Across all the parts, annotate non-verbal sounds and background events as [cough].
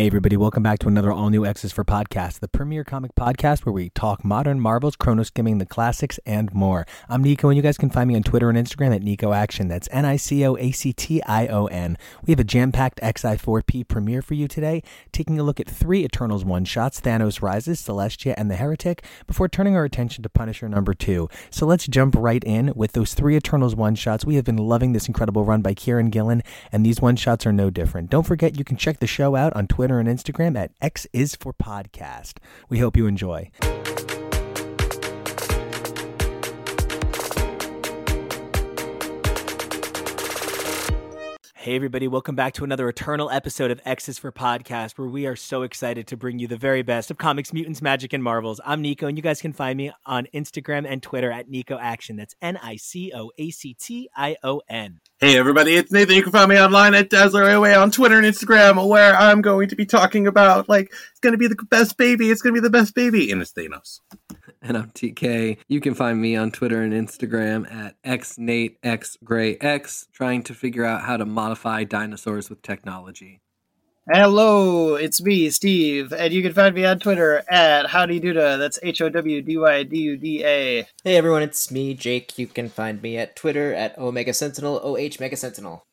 Hey, everybody, welcome back to another all new X's for Podcast, the premier comic podcast where we talk modern marvels, chrono skimming the classics, and more. I'm Nico, and you guys can find me on Twitter and Instagram at Nico Action. That's N I C O A C T I O N. We have a jam packed XI4P premiere for you today, taking a look at three Eternals one shots Thanos Rises, Celestia, and the Heretic, before turning our attention to Punisher number two. So let's jump right in with those three Eternals one shots. We have been loving this incredible run by Kieron Gillen, and these one shots are no different. Don't forget, you can check the show out on Twitter and Instagram at X is for podcast. We hope you enjoy. Hey, everybody, welcome back to another Eternal episode of X's for Podcast, where we are so excited to bring you the very best of comics, mutants, magic, and marvels. I'm Nico, and you guys can find me on Instagram and Twitter at Nico Action. That's N I C O A C T I O N. Hey everybody, it's Nathan. You can find me online at Dazzler Away on Twitter and Instagram, where I'm going to be talking about like it's going to be the best baby. It's going to be the best baby, and it's Thanos. And I'm TK. You can find me on Twitter and Instagram at xnateXgrayx, trying to figure out how to modify dinosaurs with technology. Hello, it's me, Steve, and you can find me on Twitter at HowdyDuda. That's H O W D Y D U D A. Hey everyone, it's me, Jake. You can find me at Twitter at Omega Sentinel, OH Mega Sentinel.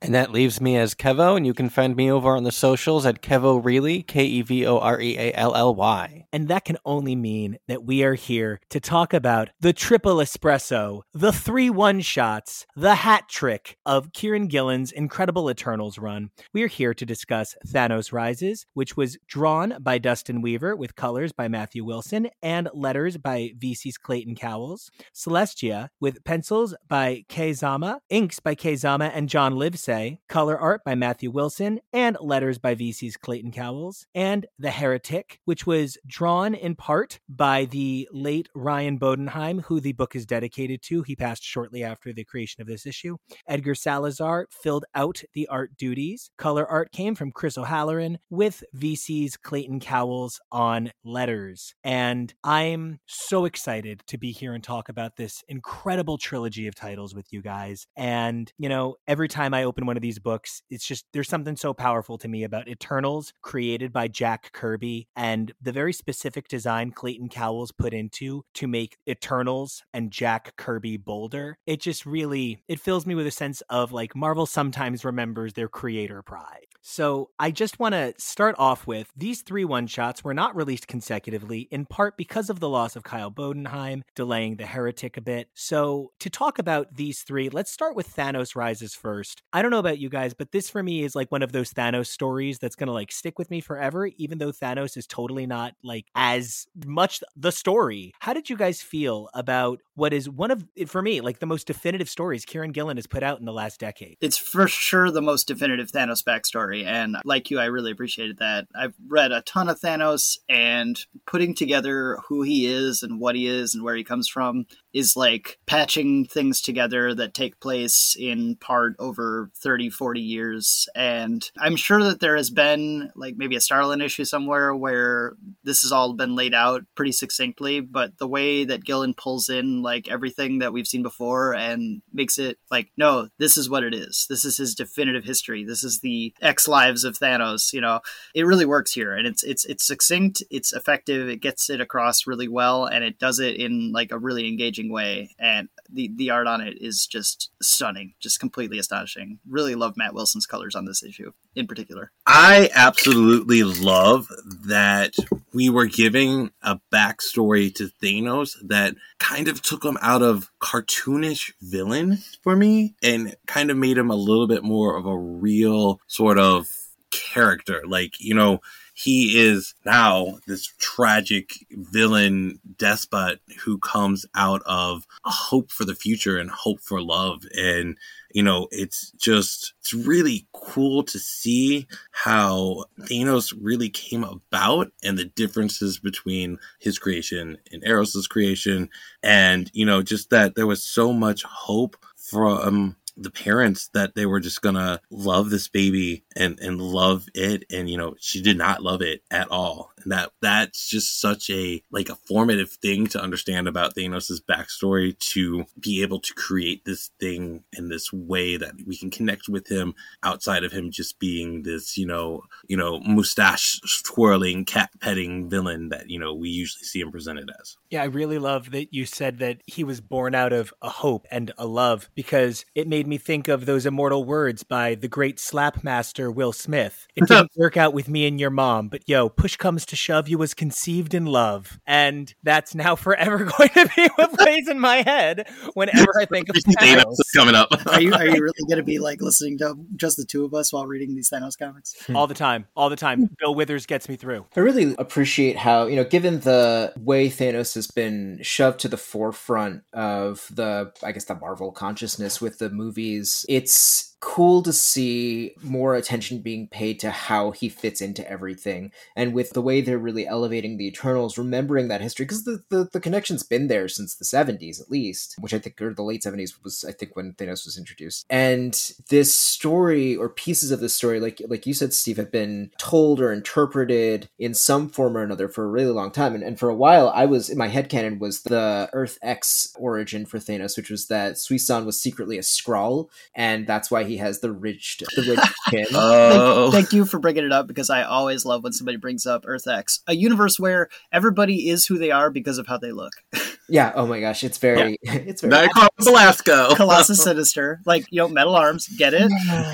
And that leaves me as Kevo, and you can find me over on the socials at Kevo Reilly, K E V O R E A L L Y. And that can only mean that we are here to talk about the triple espresso, the three one shots, the hat trick of Kieron Gillen's incredible Eternals run. We are here to discuss Thanos Rises, which was drawn by Dustin Weaver with colors by Matthew Wilson and letters by VC's Clayton Cowles. Celestia with pencils by Kei Zama, inks by Kei Zama and John Livesay, color art by Matthew Wilson, and letters by VC's Clayton Cowles. And The Heretic, which was drawn in part by the late Ryan Bodenheim, who the book is dedicated to. He passed shortly after the creation of this issue. Edgar Salazar filled out the art duties. Color art came from Chris O'Halloran with VC's Clayton Cowles on letters. And I'm so excited to be here and talk about this incredible trilogy of titles with you guys. And, you know, every time I open one of these books, it's just there's something so powerful to me about Eternals created by Jack Kirby and the very specific design Clayton Cowles put into to make Eternals and Jack Kirby bolder. It just really it fills me with a sense of like Marvel sometimes remembers their creator pride. So I just want to start off with these three one shots were not released consecutively, in part because of the loss of Kyle Bodenheim, delaying the Heretic a bit. So to talk about these three, let's start with Thanos Rises first. I don't know about you guys, but this for me is like one of those Thanos stories that's gonna like stick with me forever, even though Thanos is totally not like as much the story. How did you guys feel about what is one of eh, for me like the most definitive stories Kieron Gillen has put out in the last decade? It's for sure the most definitive Thanos backstory, and like you, I really appreciated that. I've read a ton of Thanos, and putting together who he is and what he is and where he comes from is like patching things together that take place in part over 30 40 years. And i'm sure that there has been like maybe a starlin issue somewhere where this has all been laid out pretty succinctly but the way that gillen pulls in like everything that we've seen before and makes it like no this is what it is. This is his definitive history. This is the x lives of thanos you know? It really works here and it's it's it's succinct it's effective it gets it across really well and it does it in like a really engaging way and the the art on it is just stunning just completely astonishing really love matt wilson's colors on this issue in particular I absolutely love that we were giving a backstory to Thanos that kind of took him out of cartoonish villain for me and kind of made him a little bit more of a real sort of character. Like, you know, he is now this tragic villain despot who comes out of a hope for the future and hope for love and you know, it's just, it's really cool to see how Thanos really came about and the differences between his creation and Eros's creation. And, you know, just that there was so much hope from the parents that they were just gonna love this baby and and love it. And you know she did not love it at all and that that's just such a like a formative thing to understand about Thanos's backstory to be able to create this thing in this way that we can connect with him outside of him just being this you know you know mustache twirling cat petting villain that you know we usually see him presented as Yeah, I really love that you said that he was born out of a hope and a love because it made me think of those immortal words by the great slap master Will Smith. It [laughs] didn't work out with me and your mom, but yo, push comes to shove, you was conceived in love. And that's now forever [laughs] going to be what plays in my head whenever I think of Thanos Thanos. coming up Are you are you really going to be like listening to just the two of us while reading these Thanos comics? [laughs] all the time, all the time. Bill Withers gets me through. I really appreciate how, you know, given the way Thanos has been shoved to the forefront of the, I guess, the Marvel consciousness with the movies, it's cool to see more attention being paid to how he fits into everything. And with the way they're really elevating the Eternals, remembering that history, because the, the, the connection's been there since the 70s at least, which I think, or the late 70s was, I think, when Thanos was introduced. And this story, or pieces of this story, like like you said, Steve, have been told or interpreted in some form or another for a really long time. And, and for a while, I was, in my head canon was the Earth X origin for Thanos, which was that Suisan was secretly a Skrull, and that's why he has the ridged, the ridged chin. [laughs] oh Thank you for bringing it up because I always love when somebody brings up Earth X, a universe where everybody is who they are because of how they look. [laughs] yeah, oh my gosh, it's very, [laughs] it's very. Nightcrawler Belasco Colossus Sinister, like you know, metal arms, get it?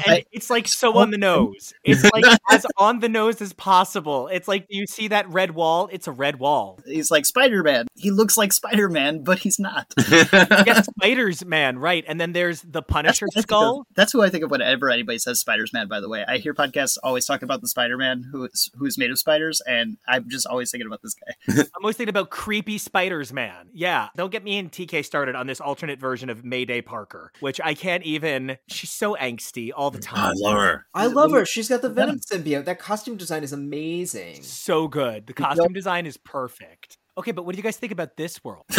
And it's like so on the nose. It's like as on the nose as possible. It's like you see that red wall. It's a red wall. He's like Spider Man. He looks like Spider Man, but he's not. Yes, Spiders Man, right? And then there's the Punisher That's skull. That's who I think of whenever anybody says Spider's Man. By the way, I hear podcasts always talk about the Spider Man who's who's made of spiders, and I'm just always thinking about this guy. [laughs] I'm always thinking about creepy Spiders Man. Yeah, don't get me and TK started on this alternate version of Mayday Parker, which I can't even. She's so angsty all the time. I love her. I love her. She's got the Venom symbiote. That costume design is amazing. So good. The costume design is perfect. Okay, but what do you guys think about this world? [laughs]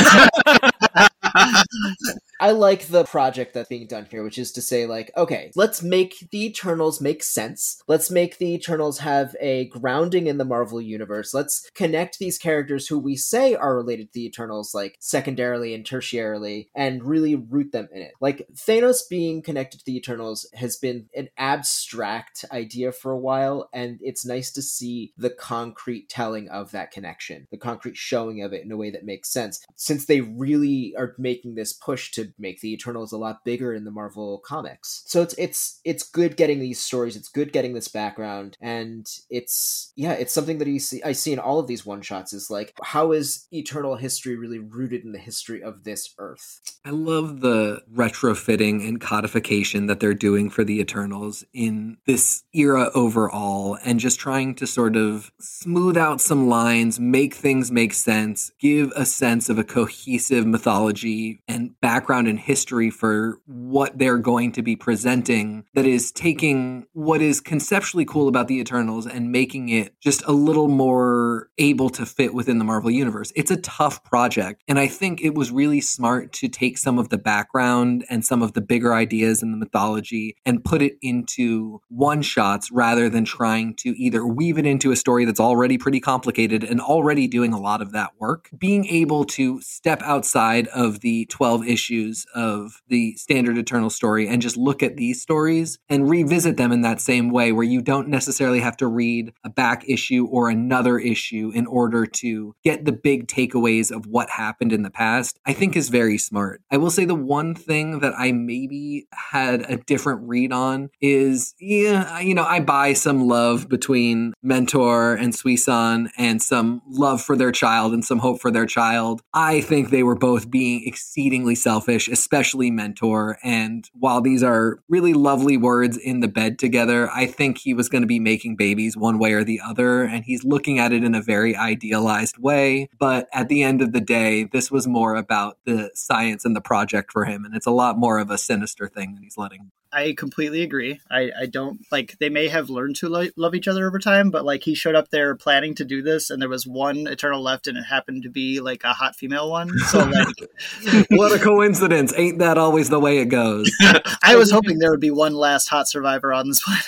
[laughs] I like the project that's being done here, which is to say, like, okay, let's make the Eternals make sense. Let's make the Eternals have a grounding in the Marvel universe. Let's connect these characters who we say are related to the Eternals, like secondarily and tertiarily, and really root them in it. Like, Thanos being connected to the Eternals has been an abstract idea for a while, and it's nice to see the concrete telling of that connection, the concrete showing of it in a way that makes sense. Since they really are making this push to make the Eternals a lot bigger in the Marvel comics. So it's it's it's good getting these stories, it's good getting this background, and it's yeah, it's something that you see I see in all of these one shots is like how is eternal history really rooted in the history of this earth? I love the retrofitting and codification that they're doing for the Eternals in this era overall, and just trying to sort of smooth out some lines, make things make sense, give a sense of a cohesive mythology and background and history for what they're going to be presenting that is taking what is conceptually cool about the Eternals and making it just a little more able to fit within the Marvel Universe. It's a tough project, and I think it was really smart to take some of the background and some of the bigger ideas in the mythology and put it into one shots rather than trying to either weave it into a story that's already pretty complicated and already doing a lot of that work. Being able to step outside of the 12 issues of the standard Eternal story and just look at these stories and revisit them in that same way, where you don't necessarily have to read a back issue or another issue in order to get the big takeaways of what happened in the past, I think is very smart. I will say the one thing that I maybe had a different read on is, yeah, you know, I buy some love between Mentor and Suisan and some love for their child and some hope for their child. I think they were both being exceedingly selfish especially mentor. And while these are really lovely words in the bed together, I think he was going to be making babies one way or the other. And he's looking at it in a very idealized way. But at the end of the day, this was more about the science and the project for him. And it's a lot more of a sinister thing that he's letting I completely agree. I, I don't like they may have learned to lo- love each other over time, but like he showed up there planning to do this, and there was one Eternal left, and it happened to be like a hot female one. So [laughs] like, what a coincidence! Ain't that always the way it goes? [laughs] I was [laughs] hoping there would be one last hot survivor on this planet.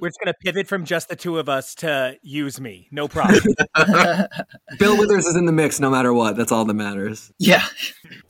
We're just going to pivot from just the two of us to use me. No problem. [laughs] [laughs] Bill Withers is in the mix no matter what. That's all that matters. Yeah.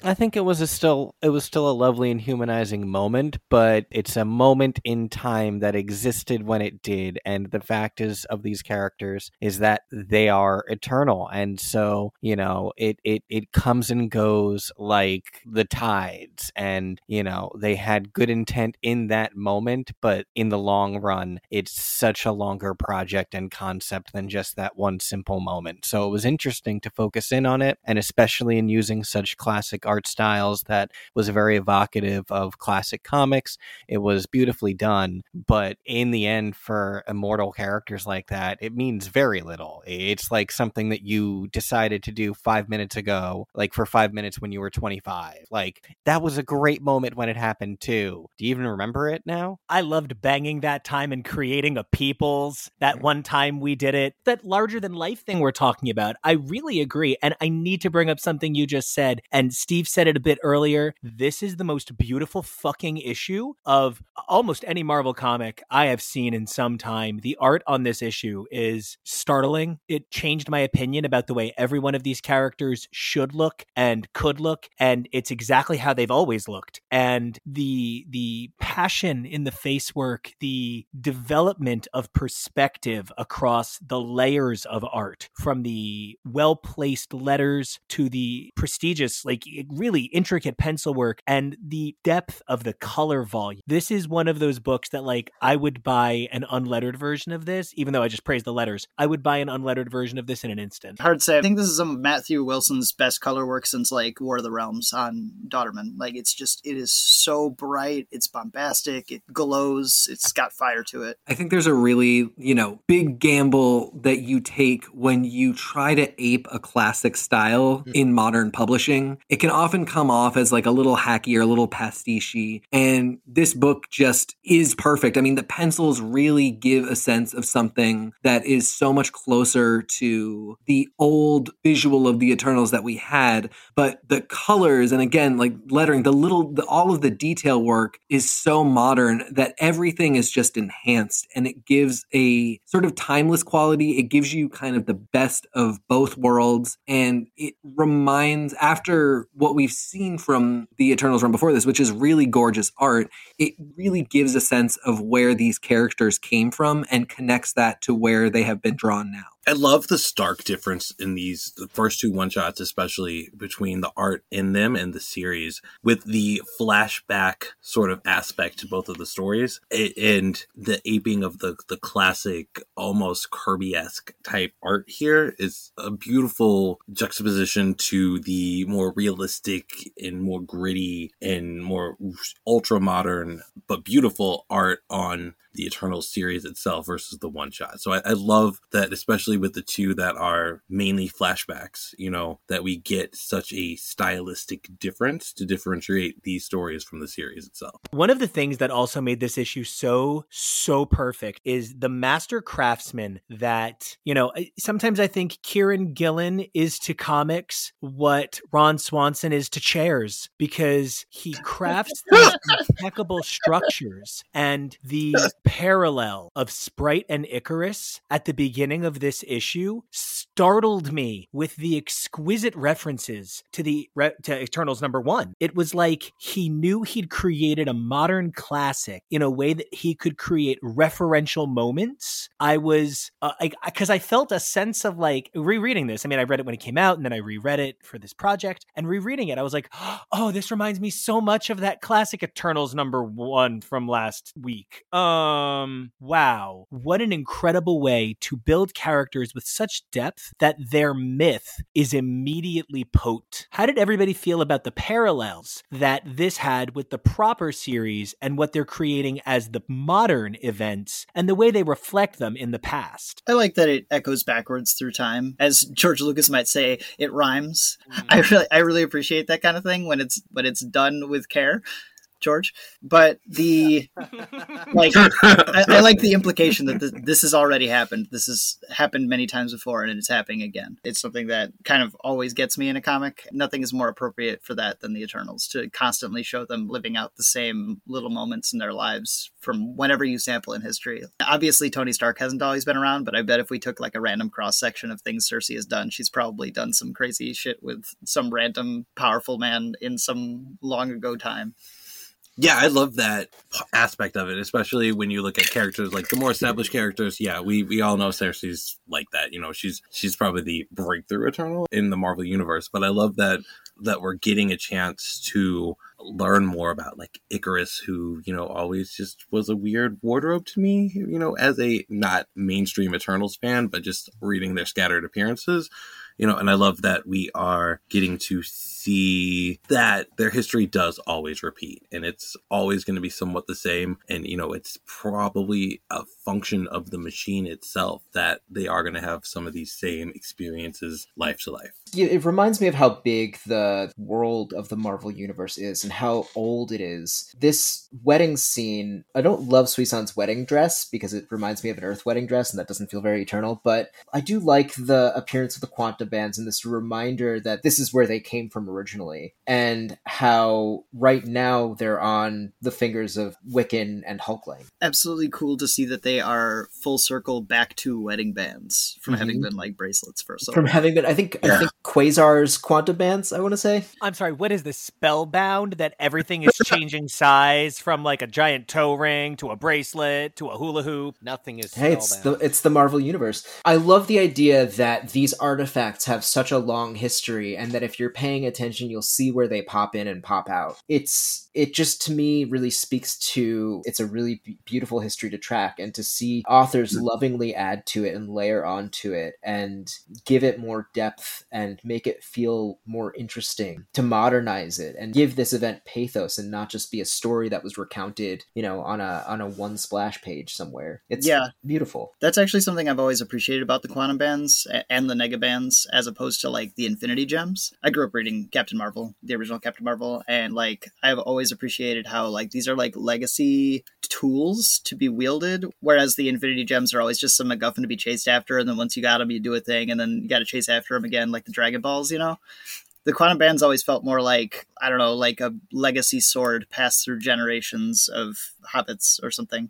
I think it was a still it was still a lovely and humanizing moment, but it's a moment in time that existed when it did and the fact is of these characters is that they are eternal and so, you know, it it it comes and goes like the tides and, you know, they had good intent in that moment, but in the long run it's such a longer project and concept than just that one simple moment. So it was interesting to focus in on it, and especially in using such classic art styles that was very evocative of classic comics. It was beautifully done, but in the end, for immortal characters like that, it means very little. It's like something that you decided to do five minutes ago, like for five minutes when you were 25. Like that was a great moment when it happened too. Do you even remember it now? I loved banging that time and creating creating a people's that mm-hmm. one time we did it that larger than life thing we're talking about i really agree and i need to bring up something you just said and steve said it a bit earlier this is the most beautiful fucking issue of almost any marvel comic i have seen in some time. The art on this issue is startling. It changed my opinion about the way every one of these characters should look and could look and it's exactly how they've always looked and the the passion in the face work the development development of perspective across the layers of art from the well placed letters to the prestigious, like really intricate pencil work and the depth of the color volume. This is one of those books that, like, I would buy an unlettered version of this, even though I just praise the letters. I would buy an unlettered version of this in an instant. Hard to say. I think this is some of Matthew Wilson's best color work since, like, War of the Realms on Dauterman. Like, it's just, it is so bright, it's bombastic, it glows, it's got fire to it. I think there's a really, you know, big gamble that you take when you try to ape a classic style mm-hmm. in modern publishing. It can often come off as like a little hacky or a little pastiche. And this book just is perfect. I mean, the pencils really give a sense of something that is so much closer to the old visual of the Eternals that we had. But the colors, and again, like lettering, the little, the, all of the detail work is so modern that everything is just enhanced and it gives a sort of timeless quality. It gives you kind of the best of both worlds. And it reminds, after what we've seen from the Eternals run before this, which is really gorgeous art, it really gives a sense of where these characters came from and connects that to where they have been drawn now. I love the stark difference in these the first two one shots, especially between the art in them and the series, with the flashback sort of aspect to both of the stories, and the aping of the the classic, almost Kirby esque type art here is a beautiful juxtaposition to the more realistic and more gritty and more ultra modern but beautiful art on the Eternal series itself versus the one shot. So I, I, love that, especially with the two that are mainly flashbacks, you know, that we get such a stylistic difference to differentiate these stories from the series itself. One of the things that also made this issue so, so perfect is the master craftsman that, you know, sometimes I think Kieron Gillen is to comics what Ron Swanson is to chairs because he crafts these [laughs] impeccable structures and the parallel of Sprite and Ikaris at the beginning of this issue startled me with the exquisite references to the to Eternals number 1. It was like he knew he'd created a modern classic in a way that he could create referential moments. I was uh, cuz I felt a sense of like rereading this. I mean, I read it when it came out and then I reread it for this project and rereading it I was like, [gasps] "Oh, this reminds me so much of that classic Eternals number 1 from last week." Um um, wow, what an incredible way to build characters with such depth that their myth is immediately potent. How did everybody feel about the parallels that this had with the proper series and what they're creating as the modern events and the way they reflect them in the past? I like that it echoes backwards through time. As George Lucas might say, it rhymes. Mm. [laughs] I really I really appreciate that kind of thing when it's when it's done with care. George. But the [laughs] like, I, I, like the implication that this, [laughs] this has already happened. This has happened many times before, and it's happening again. It's something that kind of always gets me in a comic. Nothing is more appropriate for that than the Eternals to constantly show them living out the same little moments in their lives from whenever you sample in history. Obviously, Tony Stark hasn't always been around, but I bet if we took like a random cross section of things Cersei has done, she's probably done some crazy shit with some random powerful man in some long ago time. Yeah, I love that aspect of it, especially when you look at characters like the more established characters. Yeah, we we all know Cersei's like that. You know, she's she's probably the breakthrough Eternal in the Marvel universe. But I love that that we're getting a chance to learn more about like Ikaris, who you know always just was a weird wardrobe to me. You know, as a not mainstream Eternals fan, but just reading their scattered appearances you know, and I love that we are getting to see that their history does always repeat and it's always going to be somewhat the same. And, you know, it's probably a function of the machine itself that they are going to have some of these same experiences life to life. It reminds me of how big the world of the Marvel universe is and how old it is. This wedding scene, I don't love Suisan's wedding dress because it reminds me of an Earth wedding dress and that doesn't feel very eternal, but I do like the appearance of the Quanta bands and this reminder that this is where they came from originally and how right now they're on the fingers of Wiccan and Hulkling. Absolutely cool to see that they are full circle back to wedding bands from mm-hmm. having been like bracelets for so From having been I think yeah. I think Quasar's quantum bands, I want to say. I'm sorry, what is this spellbound that everything is [laughs] changing size from like a giant toe ring to a bracelet to a hula hoop? Nothing is Hey, it's the it's the Marvel universe. I love the idea that these artifacts have such a long history and that if you're paying attention you'll see where they pop in and pop out. It's it just to me really speaks to it's a really b- beautiful history to track and to see authors mm-hmm. lovingly add to it and layer onto it and give it more depth and and make it feel more interesting, to modernize it and give this event pathos and not just be a story that was recounted, you know, on a on a one splash page somewhere. It's yeah. beautiful. That's actually something I've always appreciated about the quantum bands and the nega bands as opposed to like the infinity gems. I grew up reading Captain Marvel, the original Captain Marvel, and like I've always appreciated how like these are like legacy tools to be wielded, whereas the infinity gems are always just some MacGuffin to be chased after, and then once you got them, you do a thing, and then you got to chase after them again, like the Dragon Balls, you know? The quantum bands always felt more like, I don't know, like a legacy sword passed through generations of hobbits or something.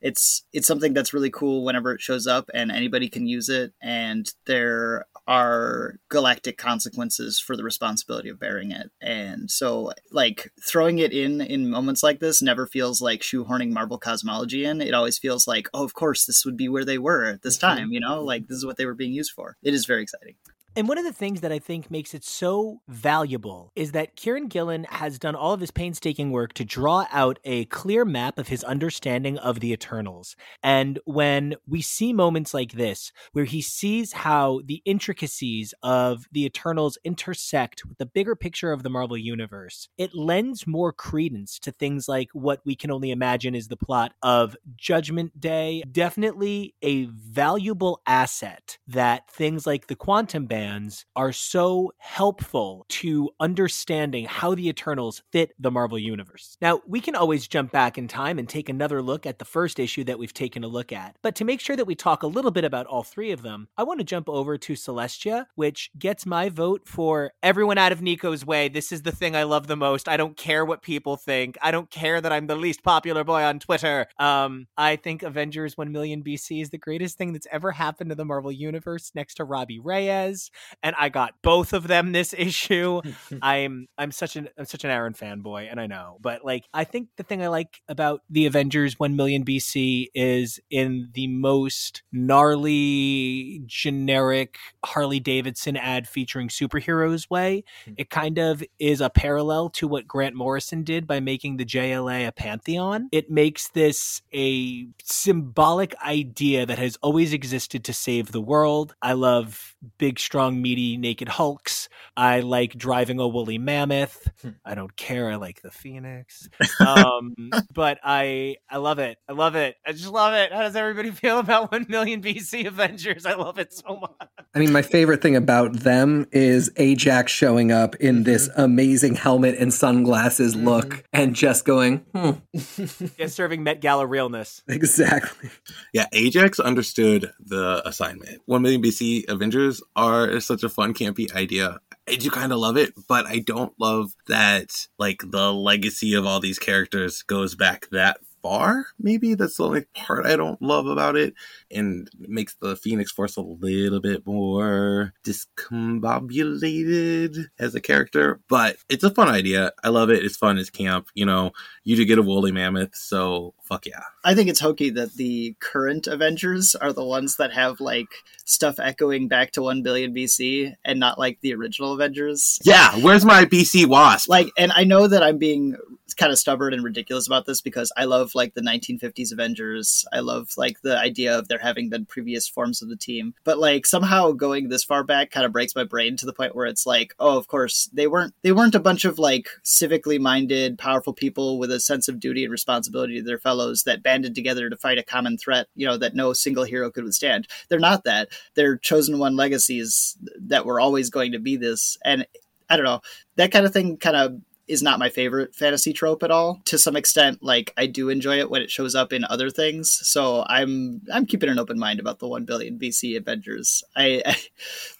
It's it's something that's really cool whenever it shows up and anybody can use it and there are galactic consequences for the responsibility of bearing it. And so like throwing it in in moments like this never feels like shoehorning Marvel cosmology in. It always feels like, oh, of course, this would be where they were at this mm-hmm. time, you know? Like this is what they were being used for. It is very exciting. And one of the things that I think makes it so valuable is that Kieron Gillen has done all of his painstaking work to draw out a clear map of his understanding of the Eternals. And when we see moments like this, where he sees how the intricacies of the Eternals intersect with the bigger picture of the Marvel Universe, it lends more credence to things like what we can only imagine is the plot of Judgment Day. Definitely a valuable asset that things like the Quantum Band are so helpful to understanding how the Eternals fit the Marvel Universe. Now, we can always jump back in time and take another look at the first issue that we've taken a look at. But to make sure that we talk a little bit about all three of them, I want to jump over to Celestia, which gets my vote for everyone out of Nico's way. This is the thing I love the most. I don't care what people think. I don't care that I'm the least popular boy on Twitter. Um, I think Avengers 1 million BC is the greatest thing that's ever happened to the Marvel Universe next to Robbie Reyes. And I got both of them this issue. [laughs] I'm I'm such an I'm such an Aaron fanboy, and I know, but like I think the thing I like about the Avengers One Million BC is in the most gnarly, generic Harley Davidson ad featuring superheroes way. Hmm. It kind of is a parallel to what Grant Morrison did by making the JLA a pantheon. It makes this a symbolic idea that has always existed to save the world. I love big, strong, meaty, naked Hulks. I like driving a woolly mammoth. I don't care. I like the Phoenix. [laughs] Um, but I I love it. I love it. I just love it. How does everybody feel about 1 million BC Avengers? I love it so much. I mean, my favorite thing about them is Ajak showing up in this amazing helmet and sunglasses look and just going, hmm, [laughs] Yeah, serving Met Gala realness. exactly. Yeah, Ajak understood the assignment. One million BC Avengers are such a fun, campy idea. I do kind of love it, but I don't love that like the legacy of all these characters goes back that far. Maybe that's the only part I don't love about it, and makes the Phoenix Force a little bit more discombobulated as a character. But it's a fun idea. I love it. It's fun. It's camp. You know, you do get a woolly mammoth, so fuck yeah. I think it's hokey that the current Avengers are the ones that have like stuff echoing back to 1 billion BC and not like the original Avengers. Yeah, where's my BC Wasp? Like, and I know that I'm being kind of stubborn and ridiculous about this because I love like the 1950s Avengers. I love like the idea of there having been previous forms of the team. But like somehow going this far back kind of breaks my brain to the point where it's like, oh, of course, they weren't they weren't a bunch of like civically minded, powerful people with a sense of duty and responsibility to their fellows that banded together to fight a common threat, you know, that no single hero could withstand. They're not that. They're chosen one legacies that were always going to be this. And I don't know, that kind of thing kind of is not my favorite fantasy trope at all. To some extent, like I do enjoy it when it shows up in other things. So I'm I'm keeping an open mind about the one billion BC Avengers. I, I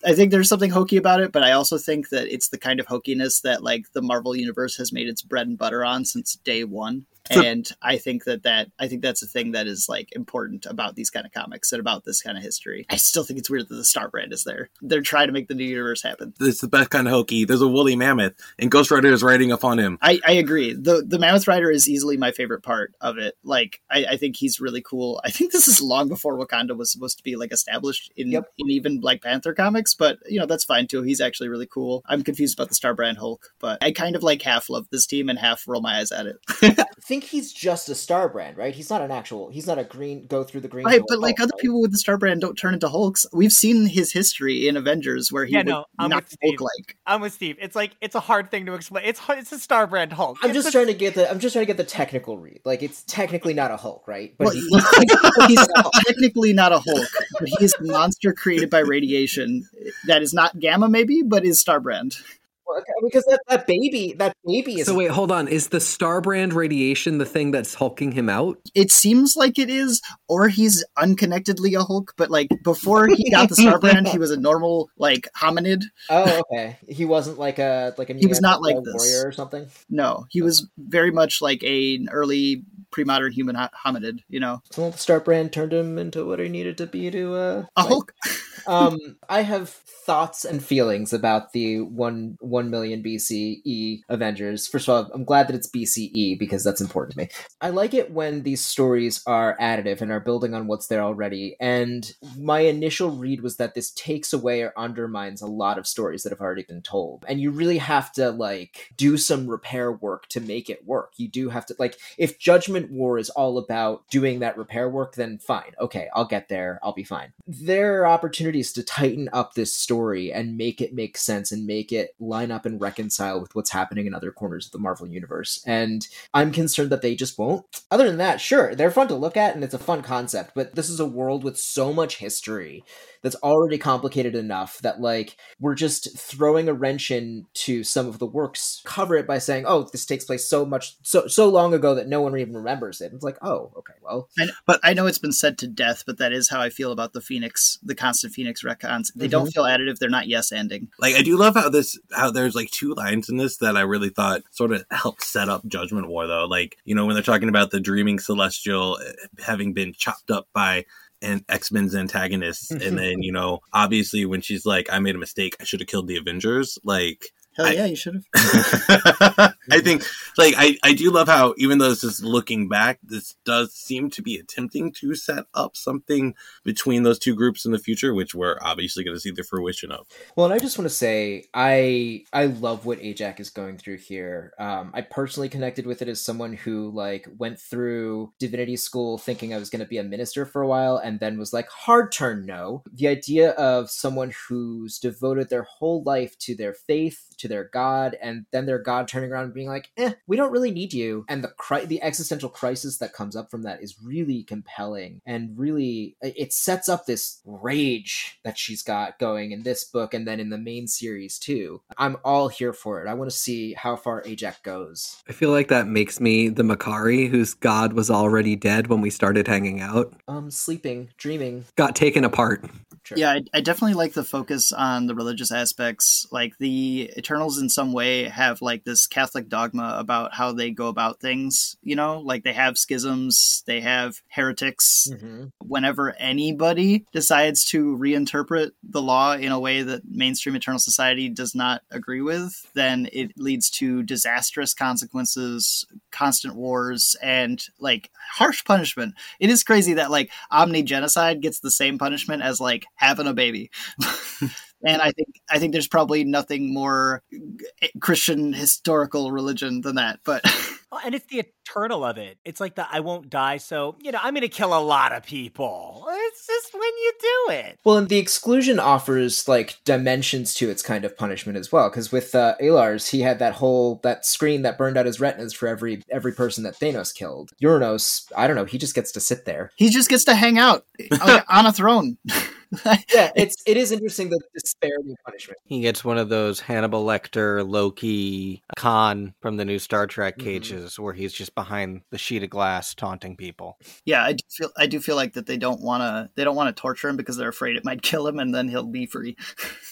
I think there's something hokey about it, but I also think that it's the kind of hokiness that like the Marvel universe has made its bread and butter on since day one. So- and I think that that I think that's a thing that is like important about these kind of comics and about this kind of history. I still think it's weird that the Star Brand is there. They're trying to make the new universe happen. it's the best kind of hokey. There's a woolly mammoth, and Ghost Rider is riding up on him. I, I agree. The the Mammoth Rider is easily my favorite part of it. Like I, I think he's really cool. I think this is long before Wakanda was supposed to be like established in Yep. in even Black Panther comics, but you know that's fine too. He's actually really cool. I'm confused about the Star Brand Hulk, but I kind of like half love this team and half roll my eyes at it. [laughs] [laughs] I think he's just a star brand, right? He's not an actual. He's not a green. Go through the green. Right, but like Hulk, other right? people with the Star Brand don't turn into Hulks. We've seen his history in Avengers where he Yeah, would no, I'm not with Steve. Hulk like. I'm with Steve. It's like it's a hard thing to explain. It's it's a Star Brand Hulk. I'm It's just a- trying to get the. I'm just trying to get the technical read. Like it's technically not a Hulk, right? But Well, he- [laughs] he's technically not a Hulk, but he's a monster created by radiation that is not gamma, maybe, but is Star Brand. Well, okay, because that, that baby, that baby is. So wait, hold on. Is the star brand radiation the thing that's hulking him out? It seems like it is, or he's unconnectedly a Hulk, but like before he got the Star Brand, he was a normal like hominid. oh, okay. He wasn't like a like a. He was not like Neanderthal this. warrior or something. No, he was very much like a, an early pre-modern human hominid. You know, Well, the star brand turned him into what he needed to be to uh. a fight. Hulk. [laughs] um, I have thoughts and feelings about the one one million BCE Avengers. First of all, I'm glad that it's BCE because that's important to me. I like it when these stories are additive and are building on what's there already. And my initial read was that this takes away or undermines a lot of stories that have already been told. And you really have to like do some repair work to make it work. You do have to like if Judgment War is all about doing that repair work, then fine. Okay, I'll get there. I'll be fine. There are opportunities to tighten up this story and make it make sense and make it line up and reconcile with what's happening in other corners of the Marvel universe. And I'm concerned that they just won't. Other than that, sure, they're fun to look at and it's a fun concept, but this is a world with so much history that's already complicated enough that like we're just throwing a wrench into some of the works cover it by saying oh this takes place so much so so long ago that no one even remembers it it's like oh okay well But I know it's been said to death, but that is how I feel about the Phoenix, the constant Phoenix retcons. They don't mm-hmm. feel additive. They're not yes ending. Like I do love how this how there's like two lines in this that I really thought sort of helped set up Judgment War though. Like, you know, when they're talking about the dreaming celestial uh, having been chopped up by and X Men's antagonists, and then you know, obviously when she's like, "I made a mistake. I should have killed the Avengers." Like, Hell I- yeah, you should have. [laughs] I think, like, I, I do love how, even though this is looking back, this does seem to be attempting to set up something between those two groups in the future, which we're obviously going to see the fruition of. Well, and I just want to say, I I love what Ajak is going through here. Um, I personally connected with it as someone who like went through divinity school thinking I was going to be a minister for a while, and then was like, hard turn, no. The idea of someone who's devoted their whole life to their faith, to their God, and then their God turning around and being like, eh, we don't really need you, and the cri- the existential crisis that comes up from that is really compelling and really it sets up this rage that she's got going in this book and then in the main series too. I'm all here for it. I want to see how far Ajak goes. I feel like that makes me the Makkari whose god was already dead when we started hanging out. Um, sleeping, dreaming. Got taken apart. Sure. Yeah, I, I definitely like the focus on the religious aspects. Like the Eternals, in some way, have like this Catholic dogma about how they go about things. You know, like they have schisms, they have heretics. Mhm. Whenever anybody decides to reinterpret the law in a way that mainstream Eternal Society does not agree with, then it leads to disastrous consequences, constant wars, and like harsh punishment. It is crazy that like omni genocide gets the same punishment as like having a baby. and I think I think there's probably nothing more Christian historical religion than that. But [laughs] Well, and it's the eternal of it. It's like the I won't die, so you know I'm going to kill a lot of people. It's just when you do it. Well, and the exclusion offers like dimensions to its kind of punishment as well. Because with uh, Alars, he had that whole that screen that burned out his retinas for every every person that Thanos killed. Uranos, I don't know, he just gets to sit there. he just gets to hang out [laughs] on a throne. [laughs] [laughs] Yeah, it's it is interesting the disparity of punishment. He gets one of those Hannibal Lecter, Loki, Khan from the new Star Trek Mhm. cages where he's just behind the sheet of glass taunting people. yeah, I do feel I do feel like that they don't want to they don't want to torture him because they're afraid it might kill him and then he'll be free.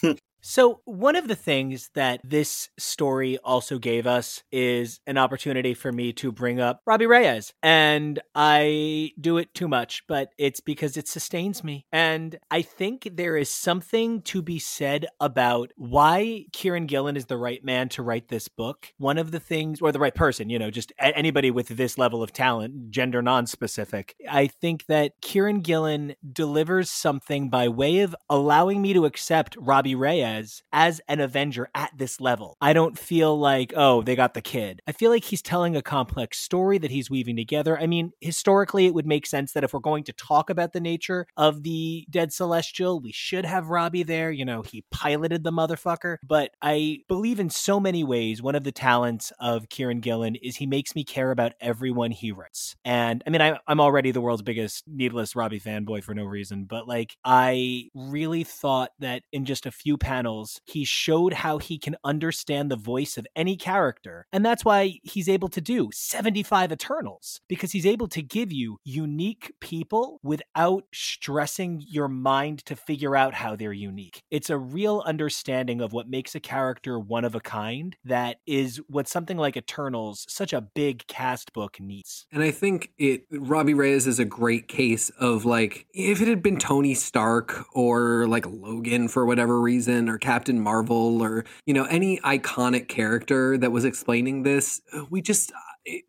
[laughs] So, one of the things that this story also gave us is an opportunity for me to bring up Robbie Reyes. And I do it too much, but it's because it sustains me. And I think there is something to be said about why Kieron Gillen is the right man to write this book. One of the things, or the right person, you know, just anybody with this level of talent, gender non specific. I think that Kieron Gillen delivers something by way of allowing me to accept Robbie Reyes as an Avenger at this level. I don't feel like, oh, they got the kid. I feel like he's telling a complex story that he's weaving together. I mean, historically, it would make sense that if we're going to talk about the nature of the dead celestial, we should have Robbie there. You know, he piloted the motherfucker. But I believe in so many ways, one of the talents of Kieron Gillen is he makes me care about everyone he writes. And I mean, I, I'm already the world's biggest needless Robbie fanboy for no reason, but like, I really thought that in just a few panels, he showed how he can understand the voice of any character. And that's why he's able to do 75 Eternals, because he's able to give you unique people without stressing your mind to figure out how they're unique. It's a real understanding of what makes a character one of a kind that is what something like Eternals, such a big cast book, needs. And I think it Robbie Reyes is a great case of like if it had been Tony Stark or like Logan for whatever reason or Captain Marvel or you know any iconic character that was explaining this, we just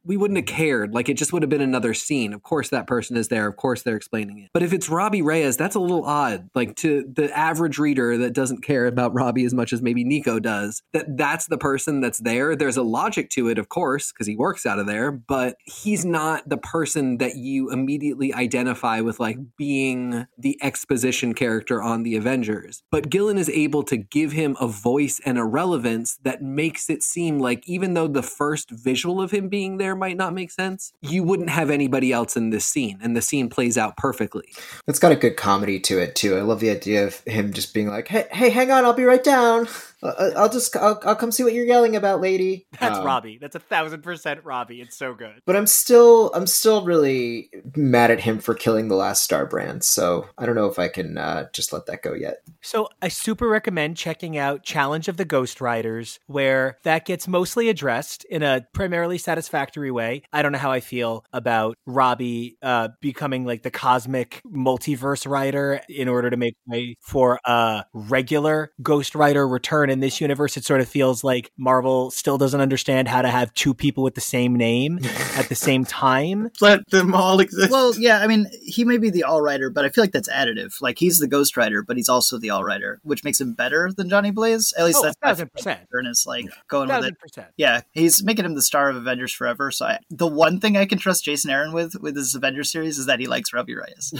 we wouldn't have cared. Like it just would have been another scene. Of course that person is there. Of course they're explaining it. But if it's Robbie Reyes, that's a little odd. Like to the average reader that doesn't care about Robbie as much as maybe Nico does, that that's the person that's there. There's a logic to it, of course, because he works out of there, but he's not the person that you immediately identify with like being the exposition character on the Avengers. But Gillen is able to give him a voice and a relevance that makes it seem like even though the first visual of him being there might not make sense, you wouldn't have anybody else in this scene, and the scene plays out perfectly. It's got a good comedy to it too. I love the idea of him just being like, "Hey, hey, hang on, I'll be right down." [laughs] Uh, I'll just I'll, I'll come see what you're yelling about, lady. That's Um, Robbie. That's a thousand percent Robbie. It's so good. But I'm still I'm still really mad at him for killing the last Star brand. So I don't know if I can uh, just let that go yet. So I super recommend checking out Challenge of the Ghost Riders, where that gets mostly addressed in a primarily satisfactory way. I don't know how I feel about Robbie uh, becoming like the cosmic multiverse rider in order to make way for a regular Ghost Rider return in this universe. It sort of feels like Marvel still doesn't understand how to have two people with the same name [laughs] at the same time. Let them all exist. Well, yeah, I mean, he may be the all writer, but I feel like that's additive. Like he's the Ghost Rider, but he's also the all writer, which makes him better than Johnny Blaze. At least Oh, that's a thousand percent. And is like going with it. Percent. Yeah, he's making him the star of Avengers Forever. So I, the one thing I can trust Jason Aaron with with his Avengers series is that he likes Robbie Reyes.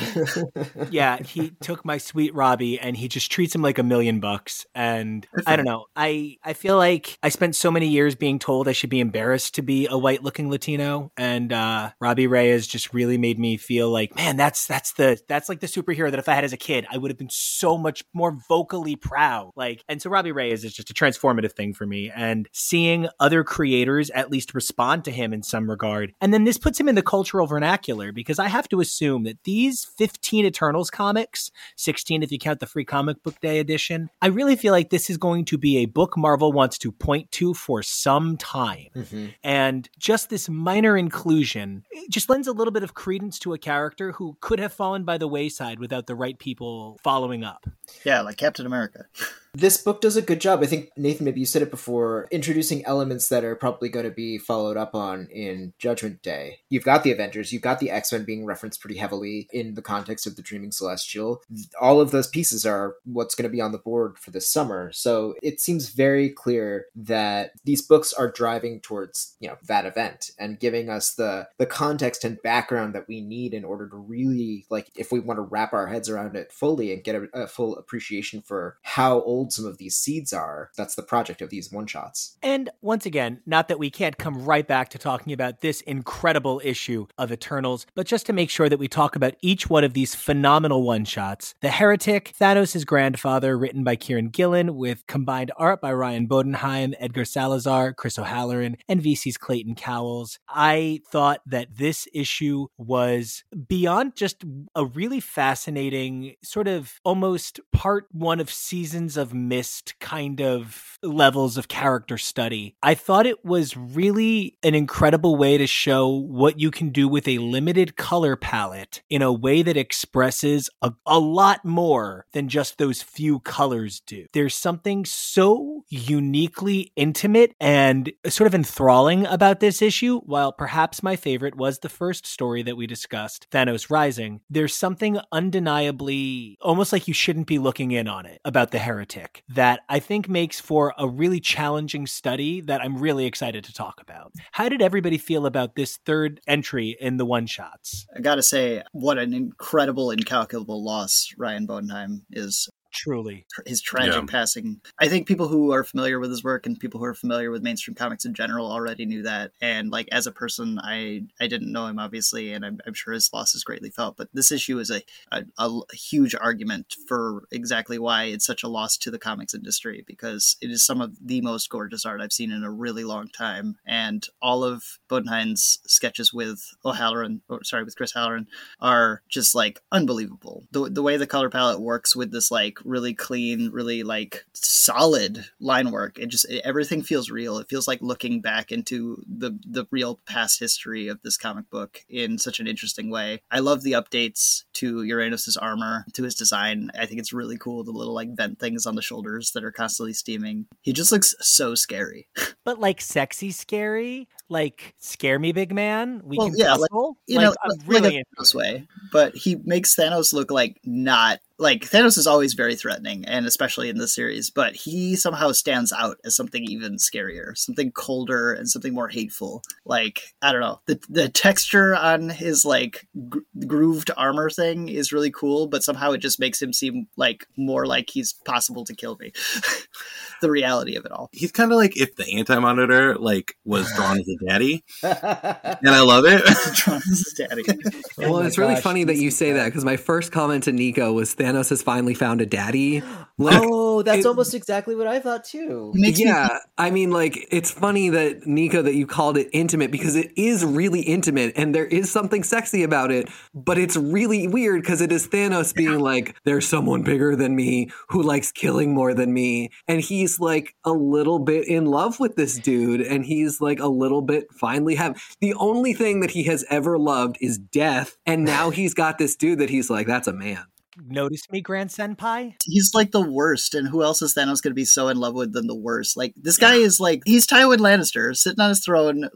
[laughs] yeah, he took my sweet Robbie and he just treats him like a million bucks. And [laughs] I don't know. I I feel like I spent so many years being told I should be embarrassed to be a white looking Latino, and uh, Robbie Reyes just really made me feel like, man, that's that's the that's like the superhero that if I had as a kid, I would have been so much more vocally proud. Like, and so Robbie Reyes is just a transformative thing for me. And seeing other creators at least respond to him in some regard, and then this puts him in the cultural vernacular because I have to assume that these 15 Eternals comics 16 if you count the free comic book day edition. I really feel like this is going to be a book Marvel wants to point to for some time. Mhm. And just this minor inclusion just lends a little bit of credence to a character who could have fallen by the wayside without the right people following up. yeah, like Captain America. [laughs] This book does a good job. I think Nathan, maybe you said it before, introducing elements that are probably going to be followed up on in Judgment Day. You've got the Avengers, you've got the X Men being referenced pretty heavily in the context of the Dreaming Celestial. All of those pieces are what's going to be on the board for this summer. So it seems very clear that these books are driving towards you know that event and giving us the the context and background that we need in order to really like if we want to wrap our heads around it fully and get a, a full appreciation for how old some of these seeds are. That's the project of these one shots. And once again, not that we can't come right back to talking about this incredible issue of Eternals, but just to make sure that we talk about each one of these phenomenal one shots. The Heretic, Thanos' grandfather, written by Kieron Gillen, with combined art by Ryan Bodenheim, Edgar Salazar, Chris O'Halloran, and VC's Clayton Cowles. I thought that this issue was beyond just a really fascinating, sort of almost part one of seasons of Mist kind of levels of character study. I thought it was really an incredible way to show what you can do with a limited color palette in a way that expresses a, a lot more than just those few colors do. There's something so uniquely intimate and sort of enthralling about this issue. While perhaps my favorite was the first story that we discussed, Thanos Rising, there's something undeniably almost like you shouldn't be looking in on it about the heretic that I think makes for a really challenging study that I'm really excited to talk about. How did everybody feel about this third entry in the one shots? I gotta say, what an incredible, incalculable loss Ryan Bodenheim is. Truly. His tragic Yeah. passing. I think people who are familiar with his work and people who are familiar with mainstream comics in general already knew that. And like as a person, I I didn't know him obviously, and I'm, I'm sure his loss is greatly felt. But this issue is a, a a huge argument for exactly why it's such a loss to the comics industry because it is some of the most gorgeous art I've seen in a really long time, and all of Bodenheim's sketches with O'Halloran, or sorry, with Chris Halloran, are just like unbelievable. The the way the color palette works with this like really clean, really like solid line work, it just it, everything feels real. It feels like looking back into the the real past history of this comic book in such an interesting way. I love the updates to Uranus's armor, to his design. I think it's really cool the little like vent things on the shoulders that are constantly steaming. He just looks so scary. [laughs] But like sexy scary, like scare me big man. We Well, can yeah, like, tussle? you Like, know, I'm like really a into Thanos way. But he makes Thanos look like not like Thanos is always very threatening, and especially in this series. But he somehow stands out as something even scarier, something colder, and something more hateful. Like I don't know, the the texture on his like gro- grooved armor thing is really cool, but somehow it just makes him seem like more like he's possible to kill me. [laughs] the reality of it all. He's kind of like if the Anti Monitor like was [sighs] drawn as a daddy, [laughs] and I love it. Drawn as his daddy. Oh well, Oh my it's really gosh, funny that you say bad. that because my first comment to Nico was Thanos has finally found a daddy. Like, oh, that's it- almost exactly what I thought too. It me yeah, I mean, like it's funny that Nico that you called it intimate because it is really intimate and there is something sexy about it, but it's really weird because it is Thanos being like, "There's someone bigger than me who likes killing more than me," and he's like a little bit in love with this dude, and he's like a little bit finally have the only thing that he has ever loved is death, and now he's got this dude that he's like, "That's a man." Notice me, Grand Senpai? he's like the worst, and who else is Thanos going to be so in love with than the worst? Like this guy is like he's Tywin Lannister sitting on his throne,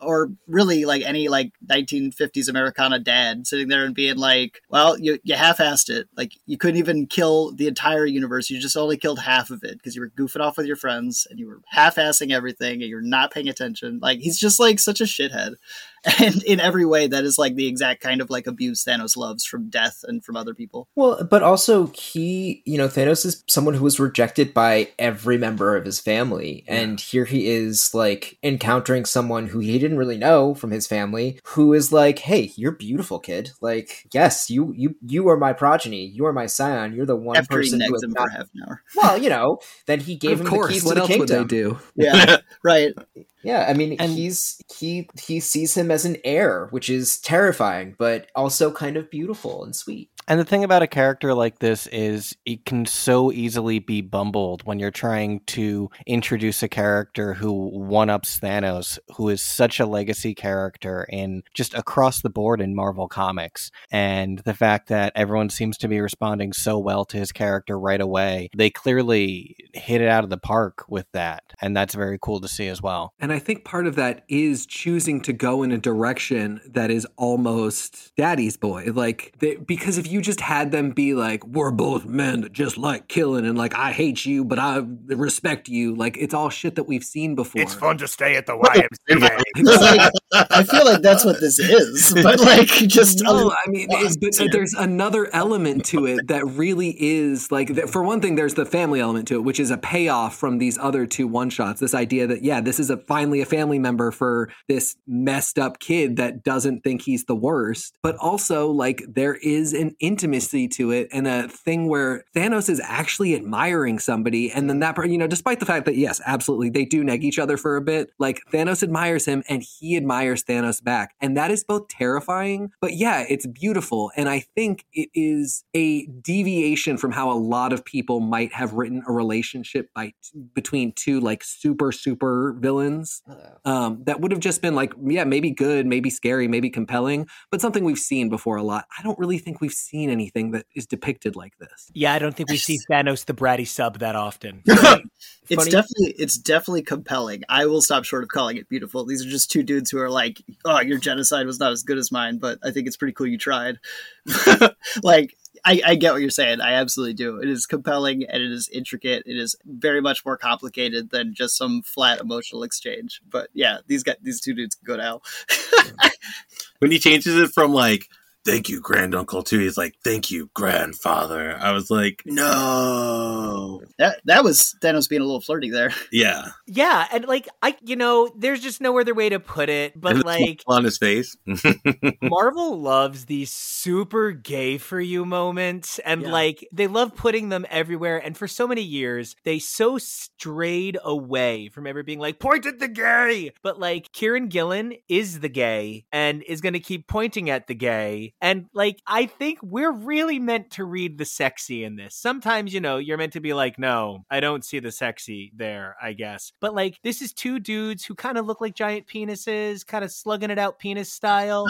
or really like any like 1950s Americana dad sitting there and being like, "Well, you you half-assed it. Like you couldn't even kill the entire universe. You just only killed half of it because you were goofing off with your friends and you were half-assing everything and you're not paying attention. Like he's just like such a shithead." [laughs] And in every way, that is like the exact kind of like abuse Thanos loves from death and from other people. Well, but also he, you know, Thanos is someone who was rejected by every member of his family, and here he is like encountering someone who he didn't really know from his family, who is like, "Hey, you're beautiful, kid. Like, yes, you you you are my progeny. You are my scion. You're the one After person who has him not." for half an hour. Well, you know, then he gave of him course, the keys what to the else would they do? Yeah, [laughs] right. Yeah, I mean, And- he's he he sees him as an heir, which is terrifying, but also kind of beautiful and sweet. And the thing about a character like this is it can so easily be bumbled when you're trying to introduce a character who one ups Thanos, who is such a legacy character in just across the board in Marvel Comics. And the fact that everyone seems to be responding so well to his character right away, they clearly hit it out of the park with that. And that's very cool to see as well. And I think part of that is choosing to go in a direction that is almost daddy's boy. Like, they, because if you just had them be like, we're both men that just like killing and like, I hate you, but I respect you, like, it's all shit that we've seen before. It's fun to stay at the YMCA. Like, [laughs] I feel like that's what this is, [laughs] but like just No, I mean, it, but there's another element to it that really is like, that- for one thing, there's the family element to it, which is a payoff from these other two one shots. This idea that, yeah, this is a finally a family member for this messed up kid that doesn't think he's the worst. But also, like, there is an intimacy to it and a thing where Thanos is actually admiring somebody. And then that, you know, despite the fact that, yes, absolutely, they do neg each other for a bit, like, Thanos admires him and he admires Thanos back. And that is both terrifying, but yeah, it's beautiful. And I think it is a deviation from how a lot of people might have written a relationship by between two like super super villains um, that would have just been like yeah maybe good maybe scary maybe compelling but something we've seen before a lot i don't really think we've seen anything that is depicted like this Yeah, I don't think we see Thanos the bratty sub that often. [laughs] it's Funny- definitely it's definitely compelling. I will stop short of calling it beautiful. These are just two dudes who are like, "Oh, your genocide was not as good as mine, but I think it's pretty cool you tried." [laughs] like, I, I get what you're saying. I absolutely do. It is compelling and it is intricate. It is very much more complicated than just some flat emotional exchange. But yeah, these guys, these two dudes can go now. [laughs] when he changes it from like thank you granduncle too. he's like thank you grandfather i was like no That that was Thanos being a little flirty there. [laughs] yeah Yeah, and like I, you know, there's just no other way to put it, but And like on his face [laughs] Marvel loves these super gay for you moments and Yeah. like they love putting them everywhere and for so many years they so strayed away from ever being like point at the gay but like Kieron Gillen is the gay and is going to keep pointing at the gay and like I think we're really meant to read the sexy in this sometimes you know you're meant to be like no I don't see the sexy there I guess but like this is two dudes who kind of look like giant penises kind of slugging it out penis style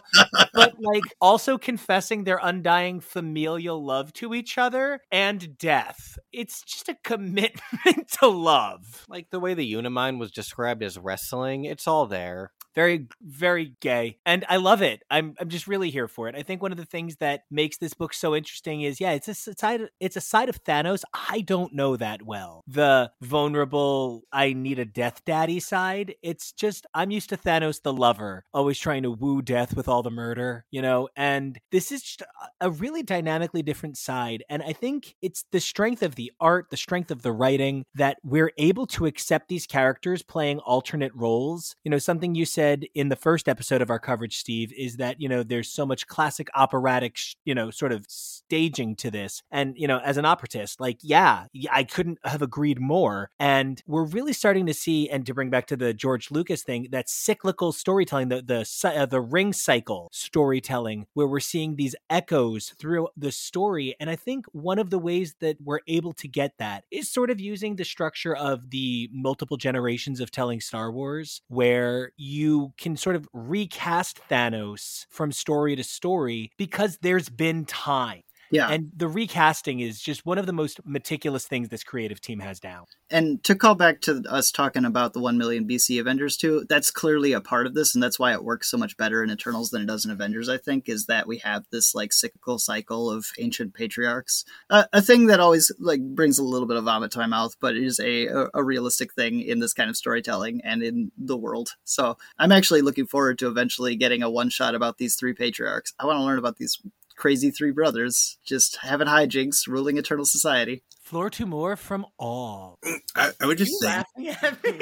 but [laughs] like also confessing their undying familial love to each other and death. It's just a commitment [laughs] to love. Like the way the Unimind was described as wrestling, it's all there. Very, very gay. And I love it. I'm I'm just really here for it. I think one of the things that makes this book so interesting is yeah, it's a side it's a side of Thanos I don't know that well. The vulnerable I need a death daddy side. It's just I'm used to Thanos the lover, always trying to woo death with all the murder, you know, and this is a really dynamically different side. And I think it's the strength of the art, the strength of the writing that we're able to accept these characters playing alternate roles. You know, something you said said in the first episode of our coverage, Steve, is that, you know, there's so much classic operatic, sh- you know, sort of staging to this. And, you know, as an operatist, like, yeah, I couldn't have agreed more. And we're really starting to see, and to bring back to the George Lucas thing, that cyclical storytelling, the the uh, the ring cycle storytelling, where we're seeing these echoes through the story. And I think one of the ways that we're able to get that is sort of using the structure of the multiple generations of telling Star Wars, where you can sort of recast Thanos from story to story because there's been time. Yeah. And the recasting is just one of the most meticulous things this creative team has down. and to call back to us talking about the 1 million BC Avengers too, that's clearly a part of this, and that's why it works so much better in Eternals than it does in Avengers, I think, is that we have this like cyclical cycle of ancient patriarchs. Uh, a thing that always like brings a little bit of vomit to my mouth, but it is a, a, a realistic thing in this kind of storytelling and in the world. So I'm actually looking forward to eventually getting a one shot about these three patriarchs. I want to learn about these crazy three brothers just having hijinks, ruling eternal society. Floor to more from all. I, I would just You say laughing at me?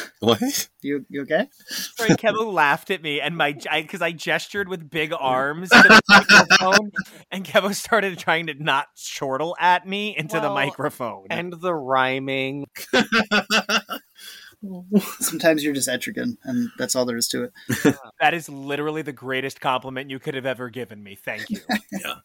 [laughs] what? You you okay? Sorry, Kevin laughed at me, and my because I, gestured with big [laughs] arms to the microphone, and Kevo started trying to not chortle at me into the microphone. and the rhyming. [laughs] [laughs] Sometimes you're just etrigan, and that's all there is to it. [laughs] that is literally the greatest compliment you could have ever given me. Thank you. [laughs] yeah.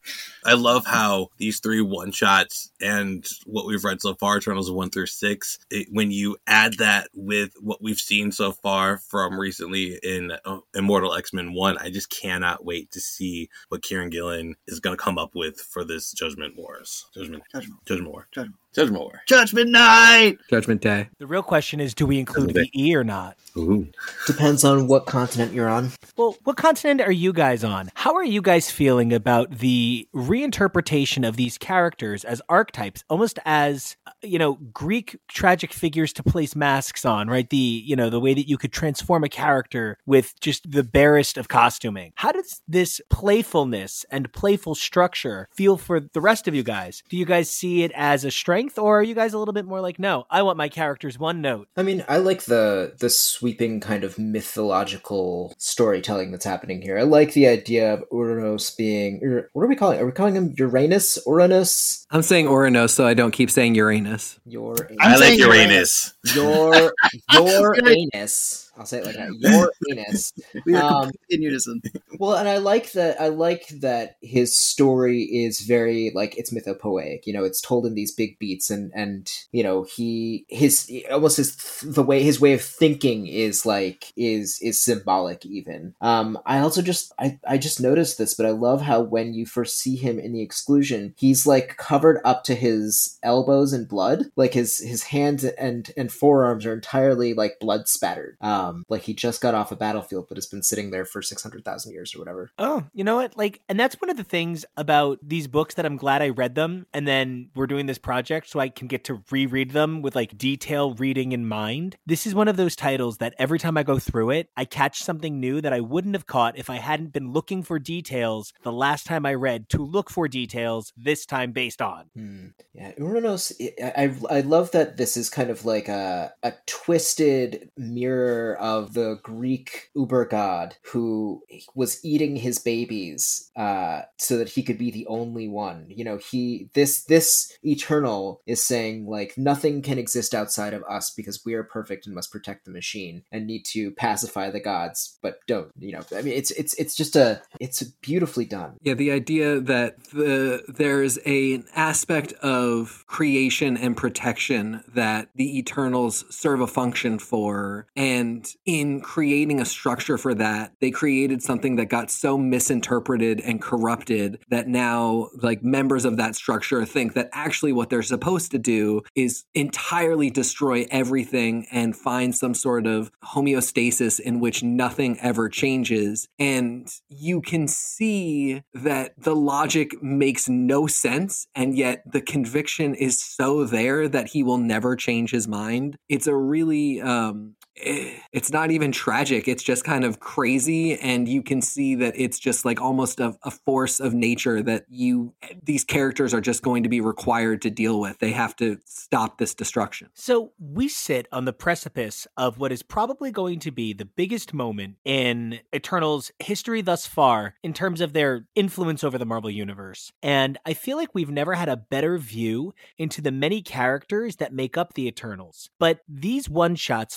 I love how these three one shots and what we've read so far, Eternals 1 through 6, it, when you add that with what we've seen so far from recently in uh, Immortal X Men 1, I just cannot wait to see what Kieron Gillen is going to come up with for this Judgment Wars. Judgment, Judgment. Judgment War. Judgment. Judgment War. Judgment Night. Judgment Day. The real question is, do we include the E or not? Ooh. Depends on what continent you're on. Well, what continent are you guys on? How are you guys feeling about the reinterpretation of these characters as archetypes, almost as you know, Greek tragic figures to place masks on, right? The you know, the way that you could transform a character with just the barest of costuming. How does this playfulness and playful structure feel for the rest of you guys? Do you guys see it as a strength, or are you guys a little bit more like, no, I want my characters one note? I mean, I like the the sweeping kind of mythological storytelling that's happening here. I like the idea of Uranus being er, what are we calling? Are we calling him Uranus? Uranus? I'm saying Uranus, so I don't keep saying Uranus. Your I like saying Uranus. your your [laughs] anus. I'll say it like that. Your [laughs] anus. We are Um, in unison. Well, and I like that. I like that his story is very like it's mythopoetic. You know, it's told in these big beats, and and you know he his almost his the way his way of thinking is like is is symbolic. Even um, I also just I I just noticed this, but I love how when you first see him in the exclusion, he's like covered up to his elbows in blood, like his his hands and and forearms are entirely like blood spattered. Um, like he just got off a battlefield, but has been sitting there for six hundred thousand years or whatever. Oh, you know what? Like, and that's one of the things about these books that I'm glad I read them. And then we're doing this project so I can get to reread them with like detail reading in mind. This is one of those titles that every time I go through it, I catch something new that I wouldn't have caught if I hadn't been looking for details the last time I read to look for details this time based on. Hmm. Yeah, Uranus. I, I I love that this is kind of like a a twisted mirror of the Greek uber god who was eating his babies, uh, so that he could be the only one. You know, he this this eternal is saying like nothing can exist outside of us because we are perfect and must protect the machine and need to pacify the gods, but don't. You know, I mean, it's it's it's just a it's beautifully done. Yeah, the idea that the there's a, an aspect of creation and protection that the Eternals serve a function for, and in creating a structure for that, they created something that got so misinterpreted and corrupted that now, like members of that structure, think that actually what they're supposed to do is entirely destroy everything and find some sort of homeostasis in which nothing ever changes. And you can see that the logic makes no sense, and yet the conviction is so there that he will never change his mind. It's a really, um, it's not even tragic. It's just kind of crazy. And you can see that it's just like almost a, a force of nature that you, these characters are just going to be required to deal with. They have to stop this destruction. So we sit on the precipice of what is probably going to be the biggest moment in Eternals history thus far in terms of their influence over the Marvel Universe. And I feel like we've never had a better view into the many characters that make up the Eternals. But these one shots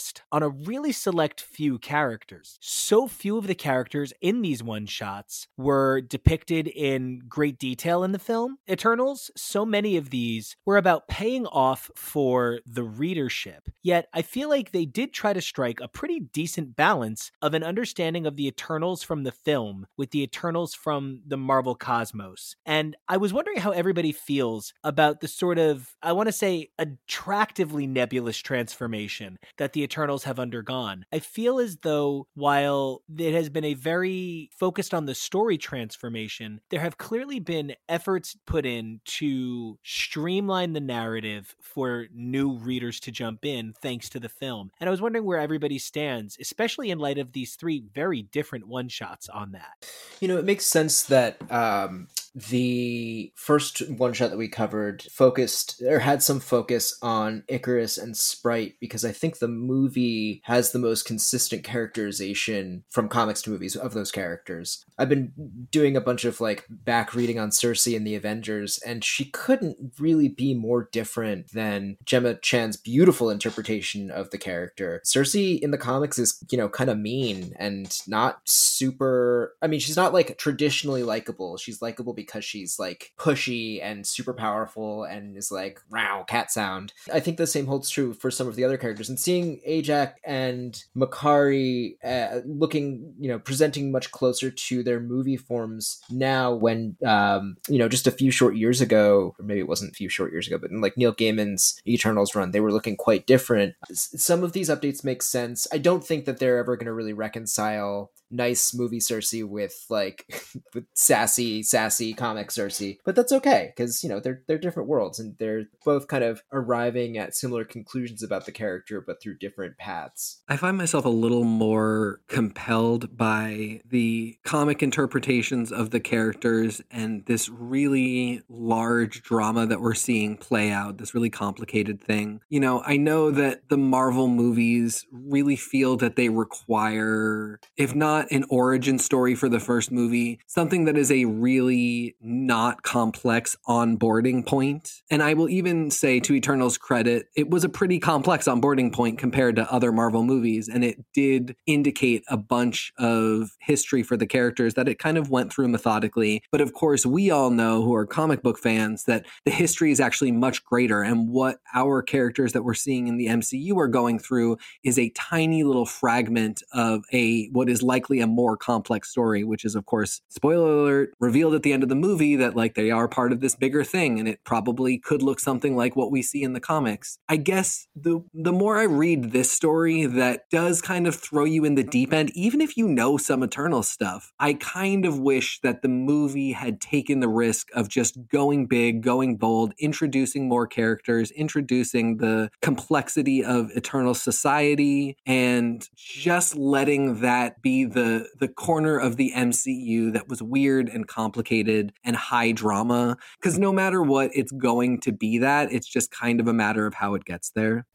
focused on a really select few characters. So few of the characters in these one shots were depicted in great detail in the film Eternals. So many of these were about paying off for the readership. Yet I feel like they did try to strike a pretty decent balance of an understanding of the Eternals from the film with the Eternals from the Marvel cosmos. And I was wondering how everybody feels about the sort of, I want to say, attractively nebulous transformation that the Eternals have undergone. I feel as though while it has been a very focused on the story transformation, there have clearly been efforts put in to streamline the narrative for new readers to jump in thanks to the film. And I was wondering where everybody stands, especially in light of these three very different one shots on that. You know, it makes sense that um, the first one shot that we covered focused or had some focus on Ikaris and Sprite because I think the movie has the most consistent characterization from comics to movies of those characters. I've been doing a bunch of like back reading on Cersei and the Avengers, and she couldn't really be more different than Gemma Chan's beautiful interpretation of the character. Cersei in the comics is, you know, kind of mean and not super. I mean, she's not like traditionally likable. She's likable because she's like pushy and super powerful and is like wow cat sound. I think the same holds true for some of the other characters. And seeing Ajak and Makkari uh, looking, you know, presenting much closer to their movie forms now, when um, you know, just a few short years ago, or maybe it wasn't a few short years ago, but in like Neil Gaiman's Eternals run, they were looking quite different. Some of these updates make sense. I don't think that they're ever going to really reconcile nice movie Cersei with like [laughs] with sassy, sassy comic Cersei. But that's okay because you know they're they're different worlds and they're both kind of arriving at similar conclusions about the character, but through different paths. I find myself a little more compelled by the comic interpretations of the characters and this really large drama that we're seeing play out, this really complicated thing. You know, I know that the Marvel movies really feel that they require, if not an origin story for the first movie, something that is a really not complex onboarding point. And I will even say, to Eternal's credit, it was a pretty complex onboarding point compared to other Marvel movies. And it did indicate a bunch of history for the characters that it kind of went through methodically. But of course, we all know who are comic book fans that the history is actually much greater. And what our characters that we're seeing in the MCU are going through is a tiny little fragment of a what is likely a more complex story, which is, of course, spoiler alert, revealed at the end of the movie that like they are part of this bigger thing and it probably could look something like what we see in the comics. I guess the the more I read this story that does kind of throw you in the deep end, even if you know some Eternal stuff, I kind of wish that the movie had taken the risk of just going big, going bold, introducing more characters, introducing the complexity of Eternal society, and just letting that be the the corner of the MCU that was weird and complicated and high drama. Because no matter what, it's going to be that. It's just kind of a matter of how it gets there.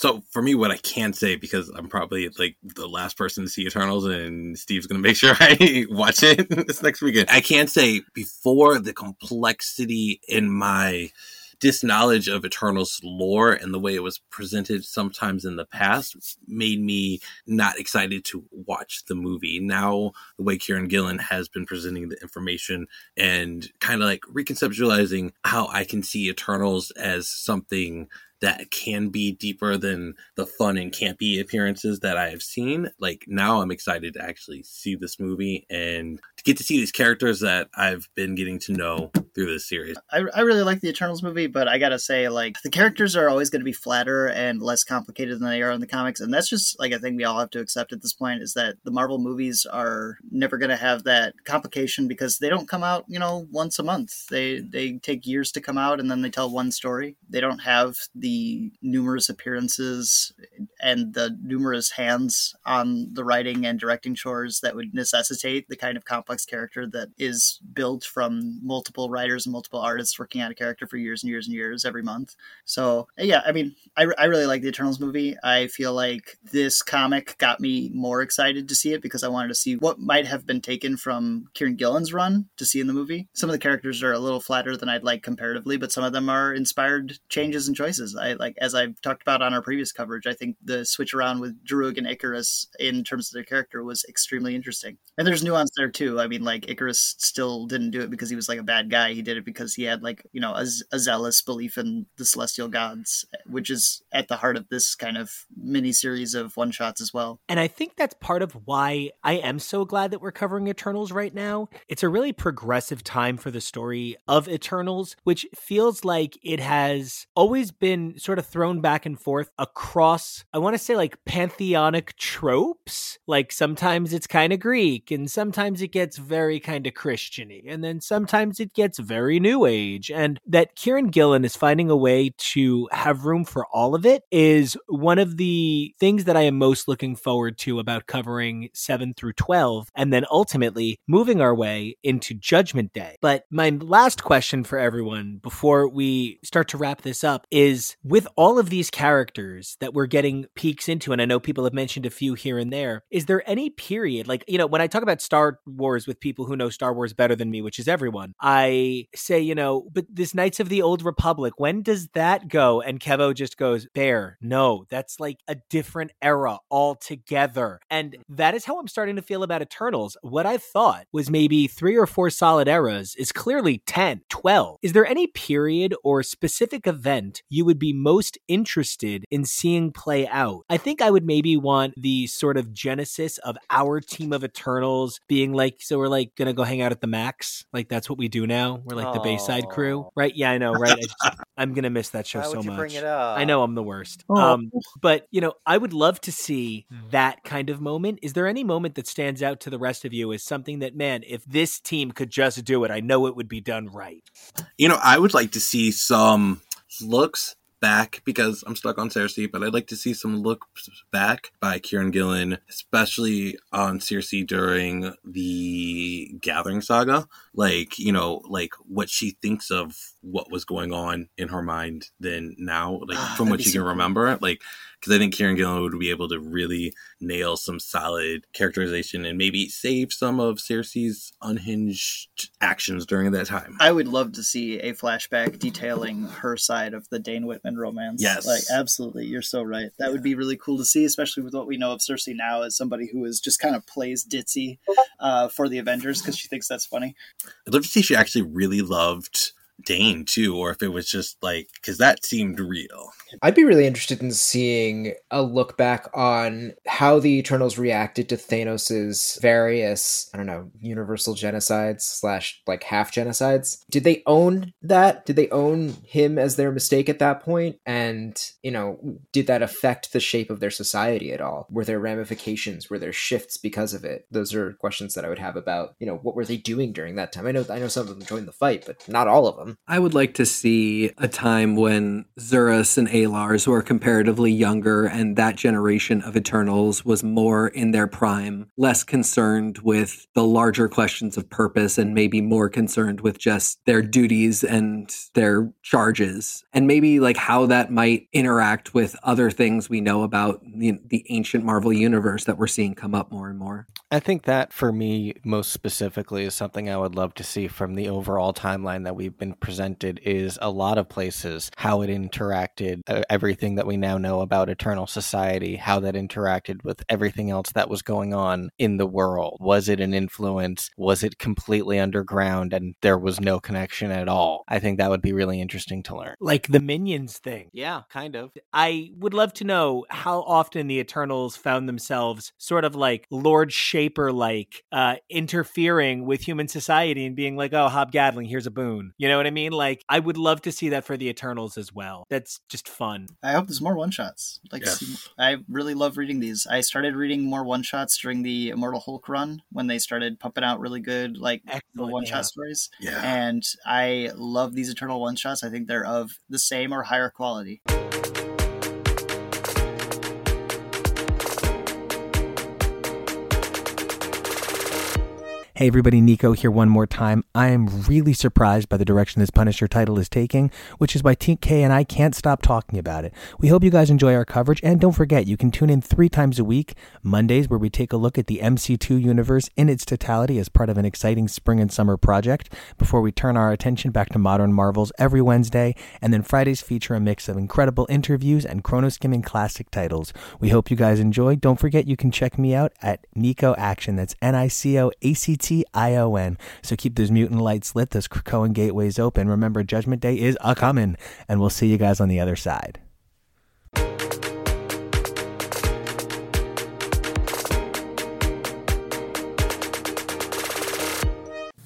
So for me, what I can say because I'm probably like the last person to see Eternals, and Steve's gonna make [laughs] sure I watch it [laughs] this next weekend. I can't say before the complexity in my disknowledge of Eternals lore and the way it was presented sometimes in the past made me not excited to watch the movie. Now, the way Kieron Gillen has been presenting the information and kind of like reconceptualizing how I can see Eternals as something that can be deeper than the fun and campy appearances that I have seen. Like now I'm excited to actually see this movie and to get to see these characters that I've been getting to know through this series. I, I really like the Eternals movie, but I gotta say, like, the characters are always to be flatter and less complicated than they are in the comics. And that's just like a thing we all have to accept at this point is that the Marvel movies are never to have that complication because they don't come out, you know, once a month. They, they take years to come out and then they tell one story. They don't have the numerous appearances and the numerous hands on the writing and directing chores that would necessitate the kind of complex character that is built from multiple writers and multiple artists working on a character for years and years and years every month. So, yeah, I mean, I, I really like the Eternals movie. I feel like this comic got me more excited to see it because I wanted to see what might have been taken from Kieron Gillen's run to see in the movie. Some of the characters are a little flatter than I'd like comparatively, but some of them are inspired changes and choices. I like, as I've talked about on our previous coverage, I think the switch around with Druig and Ikaris in terms of their character was extremely interesting. And there's nuance there too. I mean, like Ikaris still didn't do it because he was like a bad guy. He did it because he had like, you know, a, a zealous belief in the celestial gods, which is at the heart of this kind of mini series of one shots as well. And I think that's part of why I am so glad that we're covering Eternals right now. It's a really progressive time for the story of Eternals, which feels like it has always been sort of thrown back and forth across, I want to say like pantheonic tropes. Like sometimes it's kind of Greek and sometimes it gets very kind of Christiany and then sometimes it gets very new age. And that Kieron Gillen is finding a way to have room for all of it is one of the things that I am most looking forward to about covering 7 through 12 and then ultimately moving our way into Judgment Day. But my last question for everyone before we start to wrap this up is with all of these characters that we're getting peeks into, and I know people have mentioned a few here and there, is there any period, like, you know, when I talk about Star Wars with people who know Star Wars better than me, which is everyone, I say, you know, but this Knights of the Old Republic, when does that go? And Kevo just goes, Bear, no, that's like a different era altogether. And that is how I'm starting to feel about Eternals. What I thought was maybe three or four solid eras is clearly 10, 12. Is there any period or specific event you would be most interested in seeing play out? I think I would maybe want the sort of genesis of our team of Eternals being like, so we're like gonna go hang out at the Max. Like that's what we do now. We're like the Bayside crew, right? Yeah, I know, right? I just, [laughs] I'm gonna miss that show Why so would you much. bring it up? I know I'm the worst. Oh. Um, but you know, I would love to see that kind of moment. Is there any moment that stands out to the rest of you as something that, man, if this team could just do it, I know it would be done right. You know, I would like to see some looks back because I'm stuck on Cersei, but I'd like to see some looks back by Kieron Gillen, especially on Cersei during the Gathering Saga. Like, you know, like what she thinks of what was going on in her mind then now, like Ah, from what she so can cool. remember. Like, because I think Kieron Gillen would be able to really nail some solid characterization and maybe save some of Cersei's unhinged actions during that time. I would love to see a flashback detailing her side of the Dane Whitman romance. Yes. Like, absolutely. You're so right. That would be really cool to see, especially with what we know of Cersei now as somebody who is just kind of plays ditzy uh, for the Avengers because she thinks that's funny. I'd love to see if she actually really loved Dane too, or if it was just like because that seemed real. I'd be really interested in seeing a look back on how the Eternals reacted to Thanos's various, I don't know, universal genocides slash like half genocides. Did they own that? Did they own him as their mistake at that point? And, you know, did that affect the shape of their society at all? Were there ramifications? Were there shifts because of it? Those are questions that I would have about, you know, what were they doing during that time? I know I know some of them joined the fight, but not all of them. I would like to see a time when Zuras and Alars were comparatively younger and that generation of Eternals was more in their prime, less concerned with the larger questions of purpose and maybe more concerned with just their duties and their charges. And maybe like how that might interact with other things we know about the, the ancient Marvel universe that we're seeing come up more and more. I think that for me, most specifically, is something I would love to see from the overall timeline that we've been presented. Is a lot of places how it interacted, uh, everything that we now know about Eternal Society, how that interacted with everything else that was going on in the world. Was it an influence? Was it completely underground and there was no connection at all? I think that would be really interesting to learn. Like the Minions thing. Yeah, kind of. I would love to know how often the Eternals found themselves sort of like Lord Shaper like uh interfering with human society and being like, oh, Hob Gadling, here's a boon. You know what I mean? Like, I would love to see that for the Eternals as well. That's just fun. I hope there's more one shots. Like, Yes. I really love reading these. I started reading more one shots during the Immortal Hulk run when they started pumping out really good, like, the one shot yeah. stories. Yeah. And I love these Eternal one shots. I think they're of the same or higher quality. Hey everybody, Nico here one more time. I am really surprised by the direction this Punisher title is taking, which is why TK and I can't stop talking about it. We hope you guys enjoy our coverage, and don't forget, you can tune in three times a week Mondays, where we take a look at the MC2 universe in its totality as part of an exciting spring and summer project, before we turn our attention back to modern Marvels every Wednesday, and then Fridays feature a mix of incredible interviews and chrono skimming classic titles. We hope you guys enjoy. Don't forget, you can check me out at Nico Action. That's N I C O A C T I O N. So keep those mutant lights lit, those Krakoan gateways open. Remember, Judgment Day is a coming, and we'll see you guys on the other side.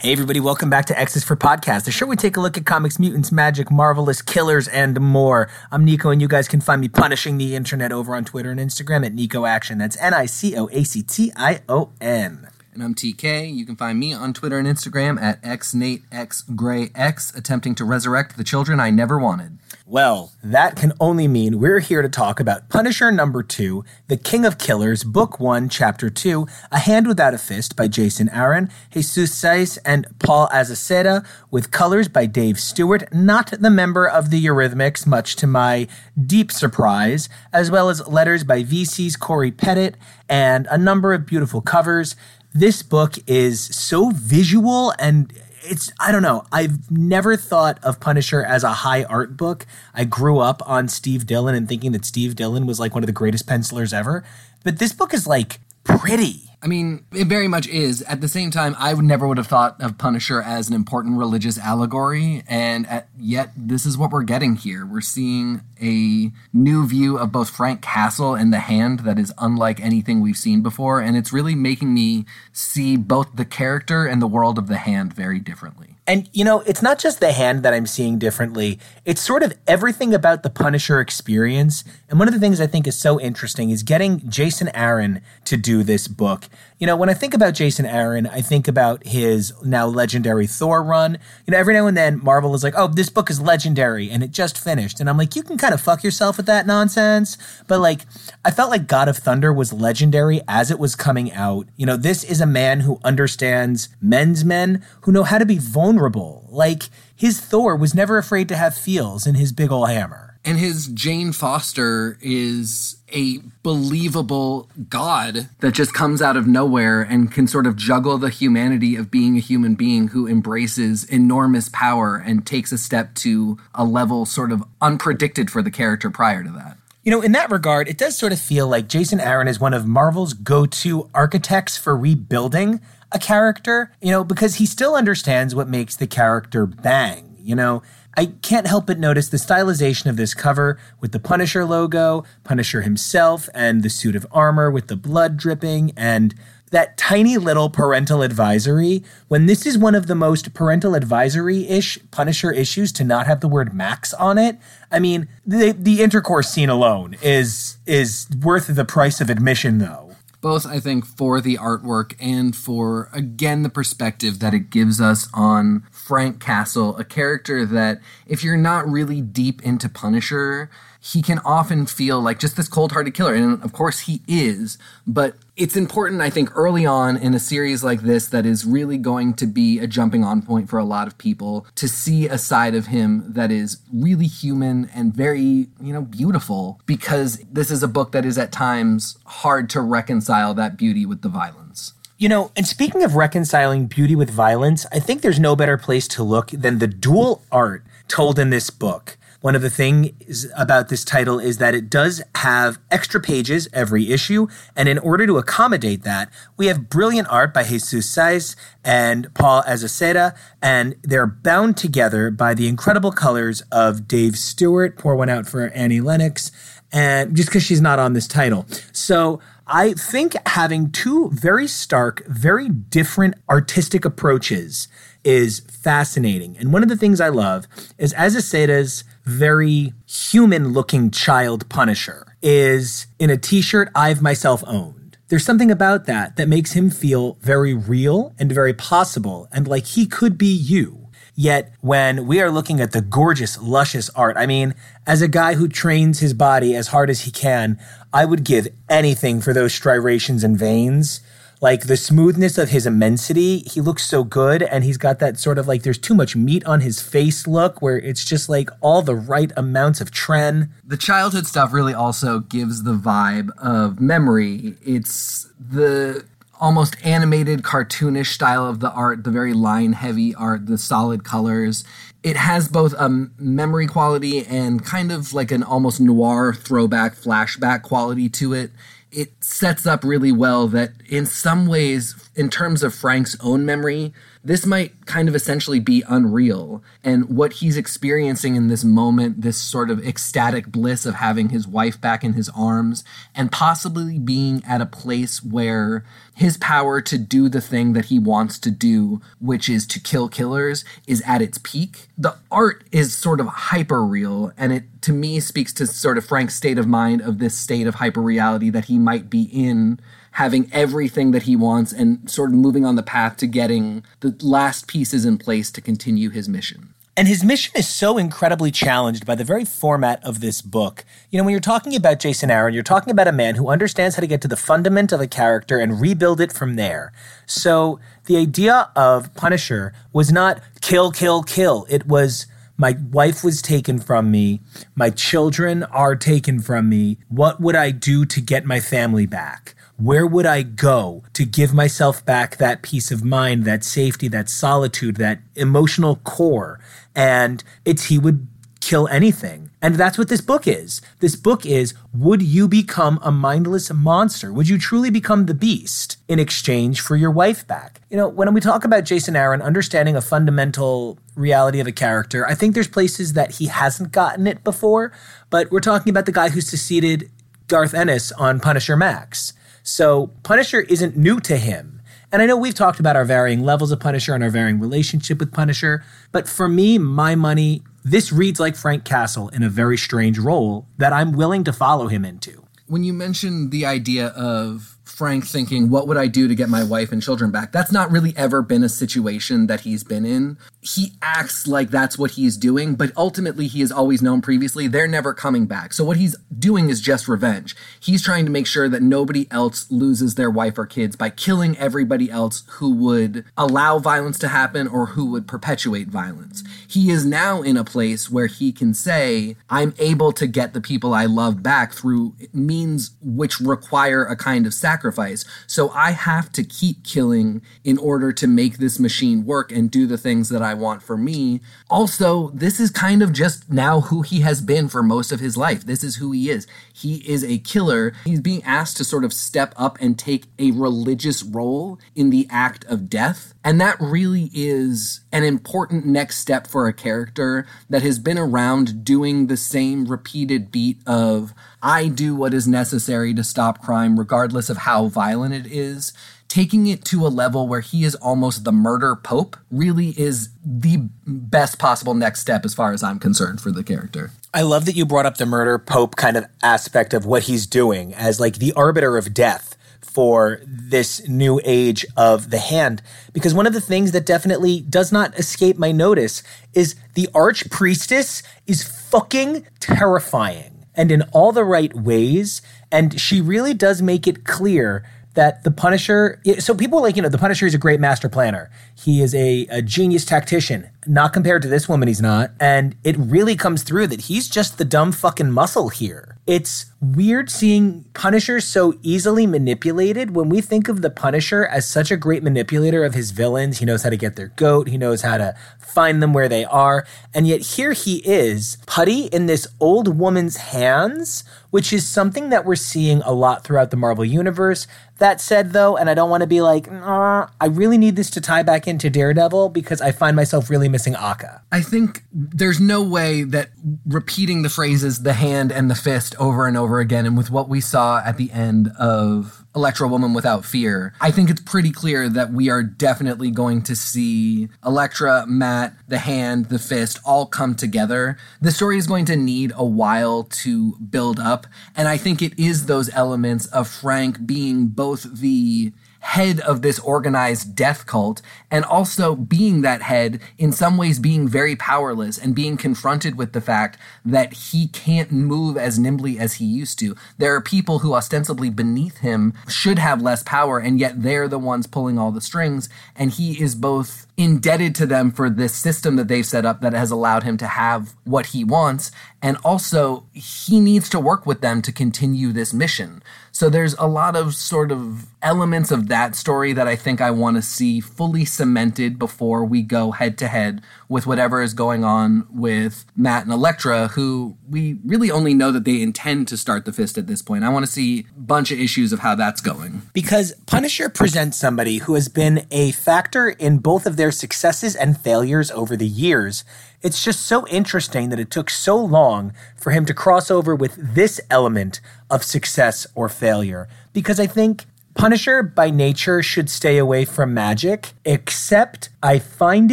Hey, everybody, welcome back to X's for Podcast, the show we take a look at comics, mutants, magic, marvelous killers, and more. I'm Nico, and you guys can find me punishing the internet over on Twitter and Instagram at Nico Action. That's N I C O A C T I O N. And I'm TK. You can find me on Twitter and Instagram at XNateXGrayX, attempting to resurrect the children I never wanted. Well, that can only mean we're here to talk about Punisher number two, The King of Killers, Book One, Chapter Two, A Hand Without a Fist by Jason Aaron, Jesus Saiz, and Paul Azaceta, with colors by Dave Stewart, not the member of the Eurythmics, much to my deep surprise, as well as letters by VC's Corey Pettit, and a number of beautiful covers. This book is so visual and it's I don't know. I've never thought of Punisher as a high art book. I grew up on Steve Dillon and thinking that Steve Dillon was like one of the greatest pencilers ever. But this book is like pretty. I mean, it very much is. At the same time, I would never would have thought of Punisher as an important religious allegory, and at, yet this is what we're getting here. We're seeing a new view of both Frank Castle and the Hand that is unlike anything we've seen before, and it's really making me see both the character and the world of the Hand very differently. And, you know, it's not just the hand that I'm seeing differently. It's sort of everything about the Punisher experience. And one of the things I think is so interesting is getting Jason Aaron to do this book. You know, when I think about Jason Aaron, I think about his now legendary Thor run. You know, every now and then Marvel is like, oh, this book is legendary and it just finished. And I'm like, you can kind of fuck yourself with that nonsense. But like, I felt like God of Thunder was legendary as it was coming out. You know, this is a man who understands men's men who know how to be vulnerable. Like, his Thor was never afraid to have feels in his big ol' hammer. And his Jane Foster is a believable god that just comes out of nowhere and can sort of juggle the humanity of being a human being who embraces enormous power and takes a step to a level sort of unpredicted for the character prior to that. You know, in that regard, it does sort of feel like Jason Aaron is one of Marvel's go to architects for rebuilding a character, you know, because he still understands what makes the character bang. You know, I can't help but notice the stylization of this cover with the Punisher logo, Punisher himself, and the suit of armor with the blood dripping, and that tiny little parental advisory. When this is one of the most parental advisory ish Punisher issues to not have the word Max on it, I mean, the, the intercourse scene alone is is worth the price of admission, though both I think for the artwork and for again the perspective that it gives us on Frank Castle, a character that if you're not really deep into Punisher, he can often feel like just this cold-hearted killer and of course he is but it's important i think early on in a series like this that is really going to be a jumping on point for a lot of people to see a side of him that is really human and very you know beautiful because this is a book that is at times hard to reconcile that beauty with the violence you know, and speaking of reconciling beauty with violence, I think there's no better place to look than the dual art told in this book. One of the things about this title is that it does have extra pages every issue, and in order to accommodate that, we have brilliant art by Jesus Saiz and Paul Azaceta, and they're bound together by the incredible colors of Dave Stewart. Pour one out for Annie Lennox, and just because she's not on this title. So I think having two very stark, very different artistic approaches is fascinating. And one of the things I love is Azaceta's very human looking child Punisher is in a t shirt I've myself owned. There's something about that that makes him feel very real and very possible and like he could be you. Yet, when we are looking at the gorgeous, luscious art, I mean, as a guy who trains his body as hard as he can, I would give anything for those striations and veins like the smoothness of his immensity. He looks so good, and he's got that sort of like there's too much meat on his face look, where it's just like all the right amounts of tren. The childhood stuff really also gives the vibe of memory. It's the almost animated, cartoonish style of the art, the very line heavy art, the solid colors. It has both a memory quality and kind of like an almost noir throwback, flashback quality to it. It sets up really well that in some ways, in terms of Frank's own memory, this might kind of essentially be unreal. And what he's experiencing in this moment, this sort of ecstatic bliss of having his wife back in his arms, and possibly being at a place where his power to do the thing that he wants to do, which is to kill killers, is at its peak. The art is sort of hyper real, and it to me speaks to sort of Frank's state of mind of this state of hyper reality that he might be in having everything that he wants and sort of moving on the path to getting the last pieces in place to continue his mission. And his mission is so incredibly challenged by the very format of this book. You know, when you're talking about Jason Aaron, you're talking about a man who understands how to get to the fundament of a character and rebuild it from there. So the idea of Punisher was not kill, kill, kill. It was my wife was taken from me. My children are taken from me. What would I do to get my family back? Where would I go to give myself back that peace of mind, that safety, that solitude, that emotional core? And it's he would kill anything. And that's what this book is. This book is Would you become a mindless monster? Would you truly become the beast in exchange for your wife back? You know, when we talk about Jason Aaron understanding a fundamental reality of a character, I think there's places that he hasn't gotten it before, but we're talking about the guy who succeeded Garth Ennis on Punisher Max. So Punisher isn't new to him. And I know we've talked about our varying levels of Punisher and our varying relationship with Punisher, but for me, my money, this reads like Frank Castle in a very strange role that I'm willing to follow him into. When you mentioned the idea of Frank thinking, what would I do to get my wife and children back? That's not really ever been a situation that he's been in. He acts like that's what he's doing, but ultimately he has always known previously they're never coming back. So what he's doing is just revenge. He's trying to make sure that nobody else loses their wife or kids by killing everybody else who would allow violence to happen or who would perpetuate violence. He is now in a place where he can say, I'm able to get the people I love back through means which require a kind of sacrifice sacrifice. So I have to keep killing in order to make this machine work and do the things that I want for me. Also, this is kind of just now who he has been for most of his life. This is who he is. He is a killer. He's being asked to sort of step up and take a religious role in the act of death. And that really is an important next step for a character that has been around doing the same repeated beat of I do what is necessary to stop crime, regardless of how violent it is. Taking it to a level where he is almost the murder pope really is the best possible next step, as far as I'm concerned, for the character. I love that you brought up the murder pope kind of aspect of what he's doing as like the arbiter of death for this new age of the hand. Because one of the things that definitely does not escape my notice is the archpriestess is fucking terrifying and in all the right ways. And she really does make it clear that the Punisher. So people like, you know, the Punisher is a great master planner. He is a, a genius tactician. Not compared to this woman, he's not. And it really comes through that he's just the dumb fucking muscle here. It's weird seeing Punisher so easily manipulated. When we think of the Punisher as such a great manipulator of his villains, he knows how to get their goat, he knows how to find them where they are. And yet here he is, putty in this old woman's hands, which is something that we're seeing a lot throughout the Marvel Universe. That said, though, and I don't want to be like, nah, I really need this to tie back into Daredevil because I find myself really missing Akka. I think there's no way that repeating the phrases the hand and the fist over and over again, and with what we saw at the end of Elektra Woman Without Fear, I think it's pretty clear that we are definitely going to see Elektra, Matt, the hand, the fist all come together. The story is going to need a while to build up, and I think it is those elements of Frank being both the head of this organized death cult and also being that head in some ways being very powerless and being confronted with the fact that he can't move as nimbly as he used to. There are people who ostensibly beneath him should have less power and yet they're the ones pulling all the strings and he is both indebted to them for this system that they've set up that has allowed him to have what he wants and also he needs to work with them to continue this mission. So there's a lot of sort of elements of that story that I think I want to see fully cemented before we go head to head with whatever is going on with Matt and Elektra, who we really only know that they intend to start the fist at this point. I want to see a bunch of issues of how that's going. Because Punisher presents somebody who has been a factor in both of their successes and failures over the years. It's just so interesting that it took so long for him to cross over with this element of success or failure. Because I think Punisher by nature should stay away from magic, except I find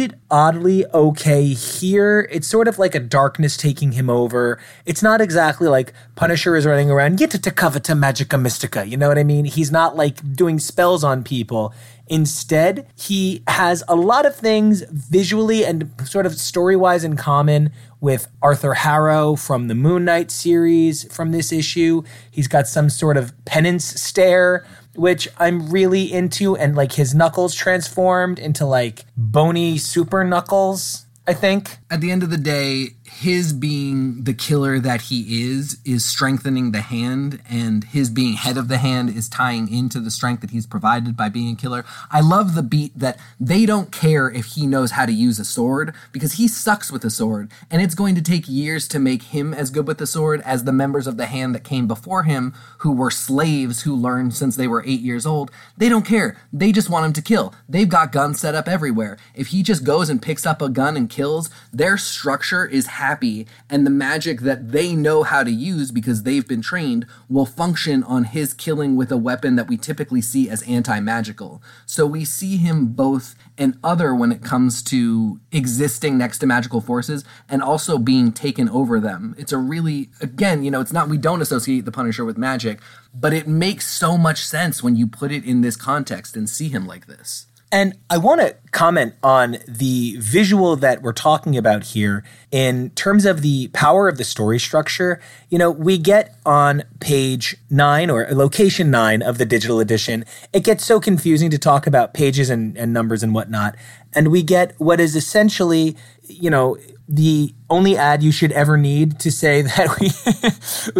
it oddly okay here. It's sort of like a darkness taking him over. It's not exactly like Punisher is running around, get to Cavita Magica Mystica. You know what I mean? He's not like doing spells on people. Instead, he has a lot of things visually and sort of story wise in common with Arthur Harrow from the Moon Knight series from this issue. He's got some sort of penance stare which I'm really into, and like his knuckles transformed into like bony super knuckles. I think. At the end of the day, his being the killer that he is is strengthening the hand and his being head of the hand is tying into the strength that he's provided by being a killer. I love the beat that they don't care if he knows how to use a sword because he sucks with a sword and it's going to take years to make him as good with the sword as the members of the hand that came before him who were slaves who learned since they were eight years old. They don't care. They just want him to kill. They've got guns set up everywhere. If he just goes and picks up a gun and kills their structure is happy and the magic that they know how to use because they've been trained will function on his killing with a weapon that we typically see as anti-magical. So we see him both an other when it comes to existing next to magical forces and also being taken over them. It's a really again, you know, it's not we don't associate the Punisher with magic, but it makes so much sense when you put it in this context and see him like this. And I want to comment on the visual that we're talking about here in terms of the power of the story structure. You know, we get on page nine or location nine of the digital edition, it gets so confusing to talk about pages and, and numbers and whatnot. And we get what is essentially, you know, the only ad you should ever need to say [laughs] that we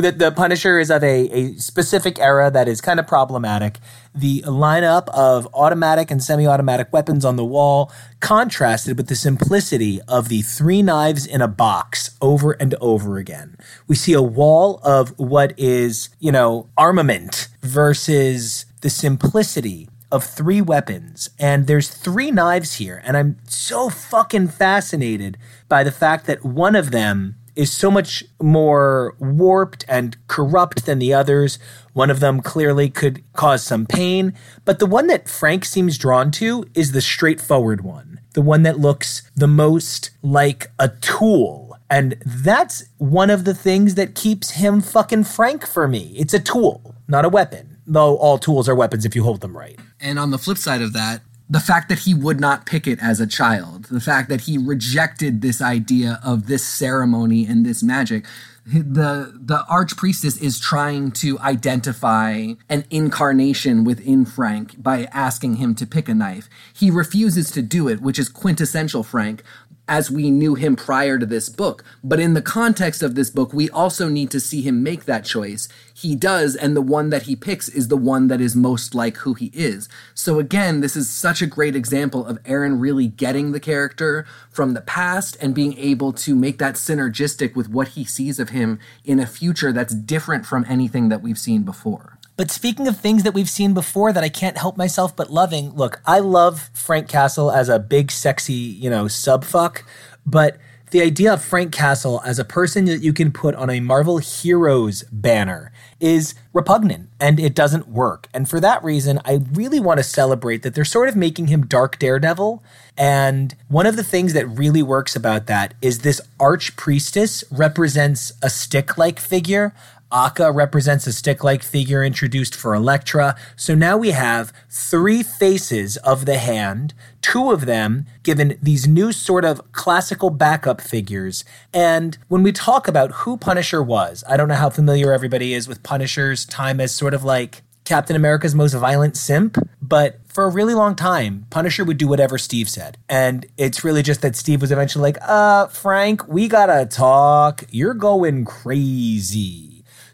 that the Punisher is of a, a specific era that is kind of problematic. The lineup of automatic and semi-automatic weapons on the wall contrasted with the simplicity of the three knives in a box over and over again. We see a wall of what is, you know, armament versus the simplicity of three weapons, and there's three knives here, and I'm so fucking fascinated by the fact that one of them is so much more warped and corrupt than the others. One of them clearly could cause some pain, but the one that Frank seems drawn to is the straightforward one, the one that looks the most like a tool. And that's one of the things that keeps him fucking Frank for me. It's a tool, not a weapon though all tools are weapons if you hold them right. And on the flip side of that, the fact that he would not pick it as a child, the fact that he rejected this idea of this ceremony and this magic. The the archpriestess is trying to identify an incarnation within Frank by asking him to pick a knife. He refuses to do it, which is quintessential Frank, as we knew him prior to this book. But in the context of this book, we also need to see him make that choice. He does, and the one that he picks is the one that is most like who he is. So again, this is such a great example of Aaron really getting the character from the past and being able to make that synergistic with what he sees of him in a future that's different from anything that we've seen before. But speaking of things that we've seen before that I can't help myself but loving, look, I love Frank Castle as a big, sexy, you know, sub fuck, but the idea of Frank Castle as a person that you can put on a Marvel Heroes banner is repugnant and it doesn't work. And for that reason, I really want to celebrate that they're sort of making him Dark Daredevil. And one of the things that really works about that is this arch priestess represents a stick like figure Akka represents a stick like figure introduced for Elektra. So now we have three faces of the hand, two of them given these new sort of classical backup figures. And when we talk about who Punisher was, I don't know how familiar everybody is with Punisher's time as sort of like Captain America's most violent simp, but for a really long time, Punisher would do whatever Steve said. And it's really just that Steve was eventually like, uh, Frank, we gotta talk. You're going crazy.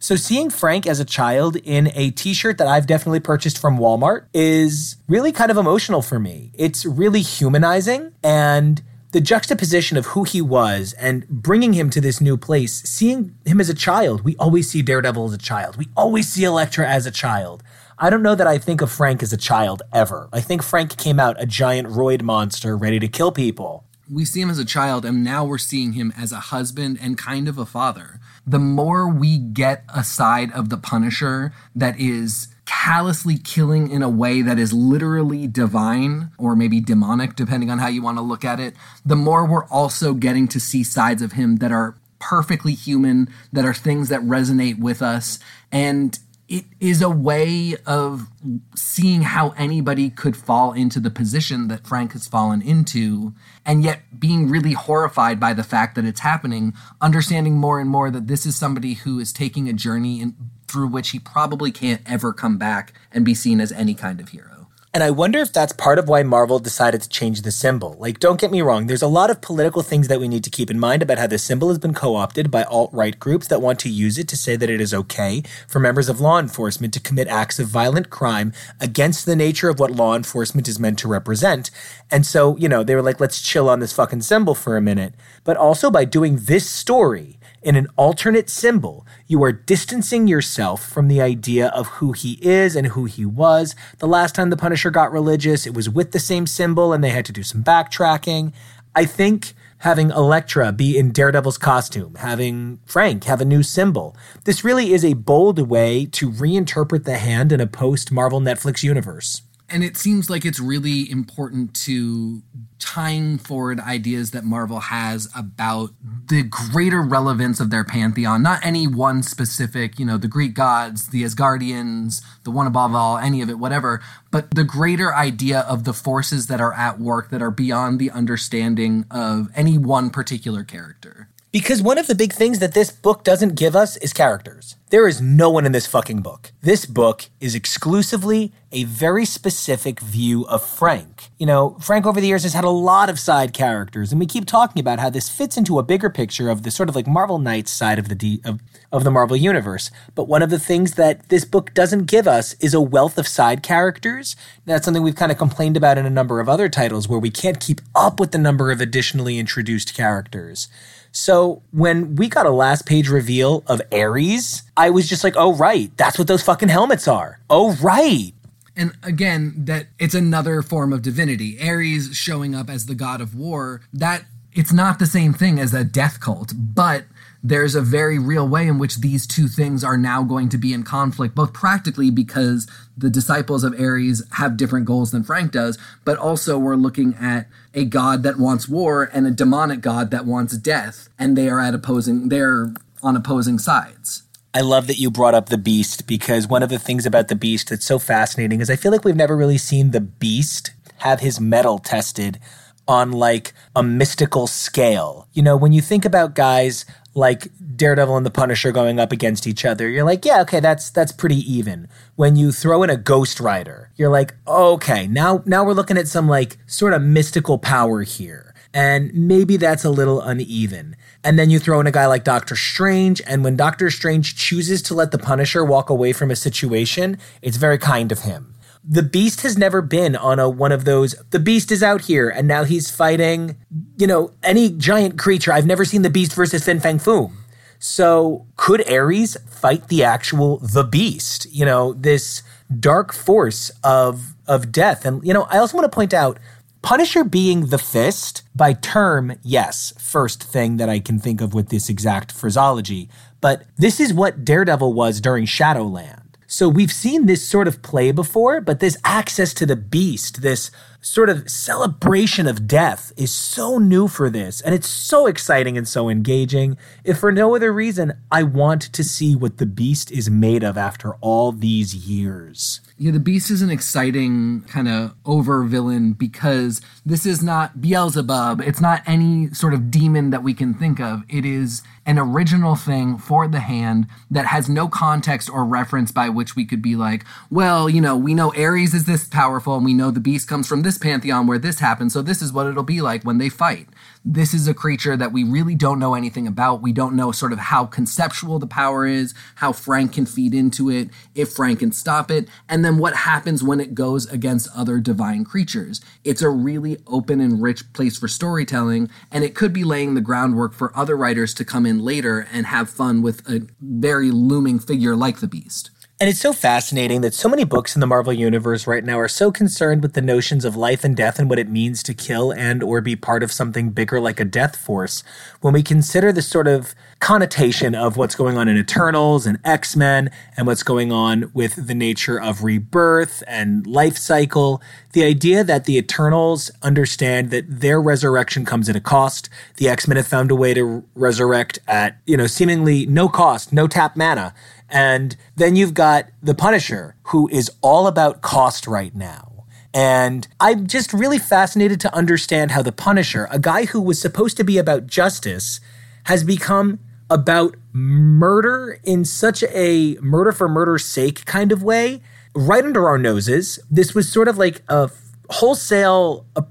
So seeing Frank as a child in a t-shirt that I've definitely purchased from Walmart is really kind of emotional for me. It's really humanizing and the juxtaposition of who he was and bringing him to this new place, seeing him as a child, we always see Daredevil as a child. We always see Elektra as a child. I don't know that I think of Frank as a child ever. I think Frank came out a giant roid monster ready to kill people. We see him as a child, and now we're seeing him as a husband and kind of a father. The more we get a side of the Punisher that is callously killing in a way that is literally divine or maybe demonic, depending on how you want to look at it, the more we're also getting to see sides of him that are perfectly human, that are things that resonate with us. And it is a way of seeing how anybody could fall into the position that Frank has fallen into, and yet being really horrified by the fact that it's happening, understanding more and more that this is somebody who is taking a journey in, through which he probably can't ever come back and be seen as any kind of hero. And I wonder if that's part of why Marvel decided to change the symbol. Like, don't get me wrong, there's a lot of political things that we need to keep in mind about how the symbol has been co opted by alt right groups that want to use it to say that it is okay for members of law enforcement to commit acts of violent crime against the nature of what law enforcement is meant to represent. And so, you know, they were like, let's chill on this fucking symbol for a minute. But also by doing this story, in an alternate symbol, you are distancing yourself from the idea of who he is and who he was. The last time the Punisher got religious, it was with the same symbol and they had to do some backtracking. I think having Elektra be in Daredevil's costume, having Frank have a new symbol, this really is a bold way to reinterpret the hand in a post Marvel Netflix universe. And it seems like it's really important to tying forward ideas that Marvel has about the greater relevance of their pantheon, not any one specific, you know, the Greek gods, the Asgardians, the one above all, any of it, whatever, but the greater idea of the forces that are at work that are beyond the understanding of any one particular character. Because one of the big things that this book doesn't give us is characters. There is no one in this fucking book. This book is exclusively a very specific view of Frank. You know, Frank over the years has had a lot of side characters, and we keep talking about how this fits into a bigger picture of the sort of like Marvel Knights side of the D- of, of the Marvel universe. But one of the things that this book doesn't give us is a wealth of side characters. That's something we've kind of complained about in a number of other titles where we can't keep up with the number of additionally introduced characters. So when we got a last page reveal of Ares, I was just like, oh, right, that's what those fucking helmets are. Oh, right. And again, that it's another form of divinity. Ares showing up as the god of war, that it's not the same thing as a death cult, but there's a very real way in which these two things are now going to be in conflict, both practically because the disciples of Ares have different goals than Frank does, but also we're looking at a god that wants war and a demonic god that wants death, and they are at opposing they're on opposing sides. I love that you brought up the beast because one of the things about the beast that's so fascinating is I feel like we've never really seen the beast have his metal tested on like a mystical scale. You know, when you think about guys like Daredevil and the Punisher going up against each other, you're like, yeah, okay, that's that's pretty even. When you throw in a Ghost Rider, you're like, okay, now now we're looking at some like sort of mystical power here. And maybe that's a little uneven. And then you throw in a guy like Doctor Strange, and when Doctor Strange chooses to let the Punisher walk away from a situation, it's very kind of him the beast has never been on a one of those the beast is out here and now he's fighting you know any giant creature. I've never seen the beast versus fin fang foom. So could ares fight the actual the beast you know this dark force of of death? And you know i also want to point out punisher being the fist by term yes first thing that i can think of with this exact phraseology. But this is what daredevil was during shadowland So we've seen this sort of play before, but this access to the beast, this sort of celebration of death is so new for this. And it's so exciting and so engaging. If for no other reason, I want to see what the beast is made of after all these years. Yeah, the Beast is an exciting kind of over villain because this is not Beelzebub. It's not any sort of demon that we can think of. It is an original thing for the hand that has no context or reference by which we could be like, well, you know, we know Ares is this powerful and we know the Beast comes from this pantheon where this happened, so this is what it'll be like when they fight this is a creature that we really don't know anything about. We don't know sort of how conceptual the power is, how Frank can feed into it, if Frank can stop it, and then what happens when it goes against other divine creatures. It's a really open and rich place for storytelling, and it could be laying the groundwork for other writers to come in later and have fun with a very looming figure like the Beast. And it's so fascinating that so many books in the Marvel universe right now are so concerned with the notions of life and death and what it means to kill and or be part of something bigger like a death force. When we consider the sort of connotation of what's going on in Eternals and X-Men and what's going on with the nature of rebirth and life cycle, the idea that the Eternals understand that their resurrection comes at a cost. The X-Men have found a way to resurrect at, you know, seemingly no cost, no tap mana and then you've got the Punisher, who is all about cost right now. And I'm just really fascinated to understand how the Punisher, a guy who was supposed to be about justice, has become about murder in such a murder for murder's sake kind of way, right under our noses. This was sort of like a wholesale uh,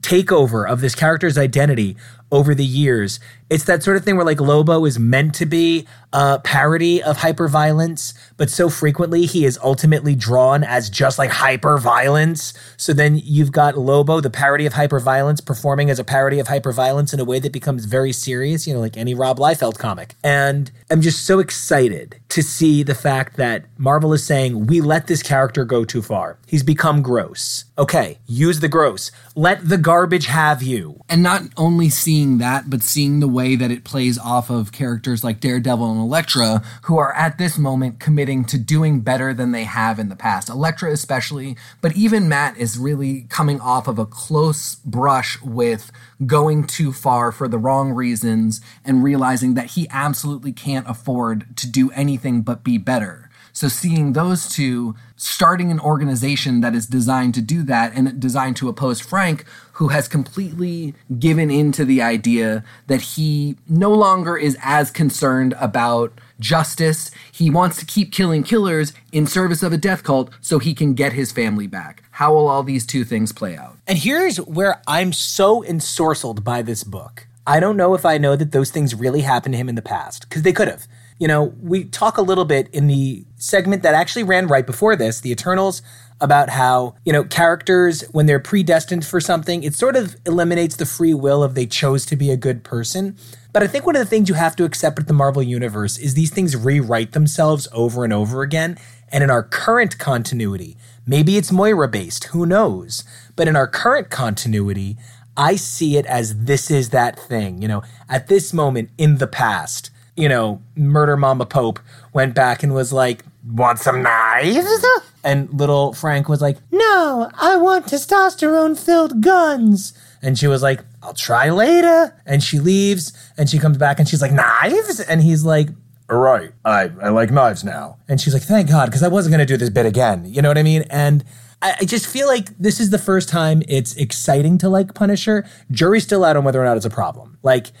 takeover of this character's identity over the years. It's that sort of thing where like Lobo is meant to be a parody of hyperviolence, but so frequently he is ultimately drawn as just like hyperviolence. So then you've got Lobo, the parody of hyperviolence, performing as a parody of hyperviolence in a way that becomes very serious, you know, like any Rob Liefeld comic. And I'm just so excited to see the fact that Marvel is saying, we let this character go too far. He's become gross. Okay, use the gross. Let the garbage have you. And not only seeing that, but seeing the way that it plays off of characters like Daredevil and Elektra, who are at this moment committing to doing better than they have in the past. Elektra, especially, but even Matt is really coming off of a close brush with going too far for the wrong reasons and realizing that he absolutely can't afford to do anything but be better. So seeing those two starting an organization that is designed to do that and designed to oppose Frank, who has completely given into the idea that he no longer is as concerned about justice. He wants to keep killing killers in service of a death cult so he can get his family back. How will all these two things play out? And here's where I'm so ensorcelled by this book. I don't know if I know that those things really happened to him in the past, because they could have. You know, we talk a little bit in the segment that actually ran right before this, The Eternals, about how, you know, characters, when they're predestined for something, it sort of eliminates the free will of they chose to be a good person. But I think one of the things you have to accept with the Marvel Universe is these things rewrite themselves over and over again. And in our current continuity, maybe it's Moira based, who knows? But in our current continuity, I see it as this is that thing. You know, at this moment in the past, you know, Murder Mama Pope went back and was like, Want some knives? And little Frank was like, No, I want testosterone filled guns. And she was like, I'll try later. And she leaves and she comes back and she's like, Knives? And he's like, all right, I, I like knives now. And she's like, thank God, because I wasn't going to do this bit again. You know what I mean? And I, I just feel like this is the first time it's exciting to like Punisher. Jury's still out on whether or not it's a problem. Like,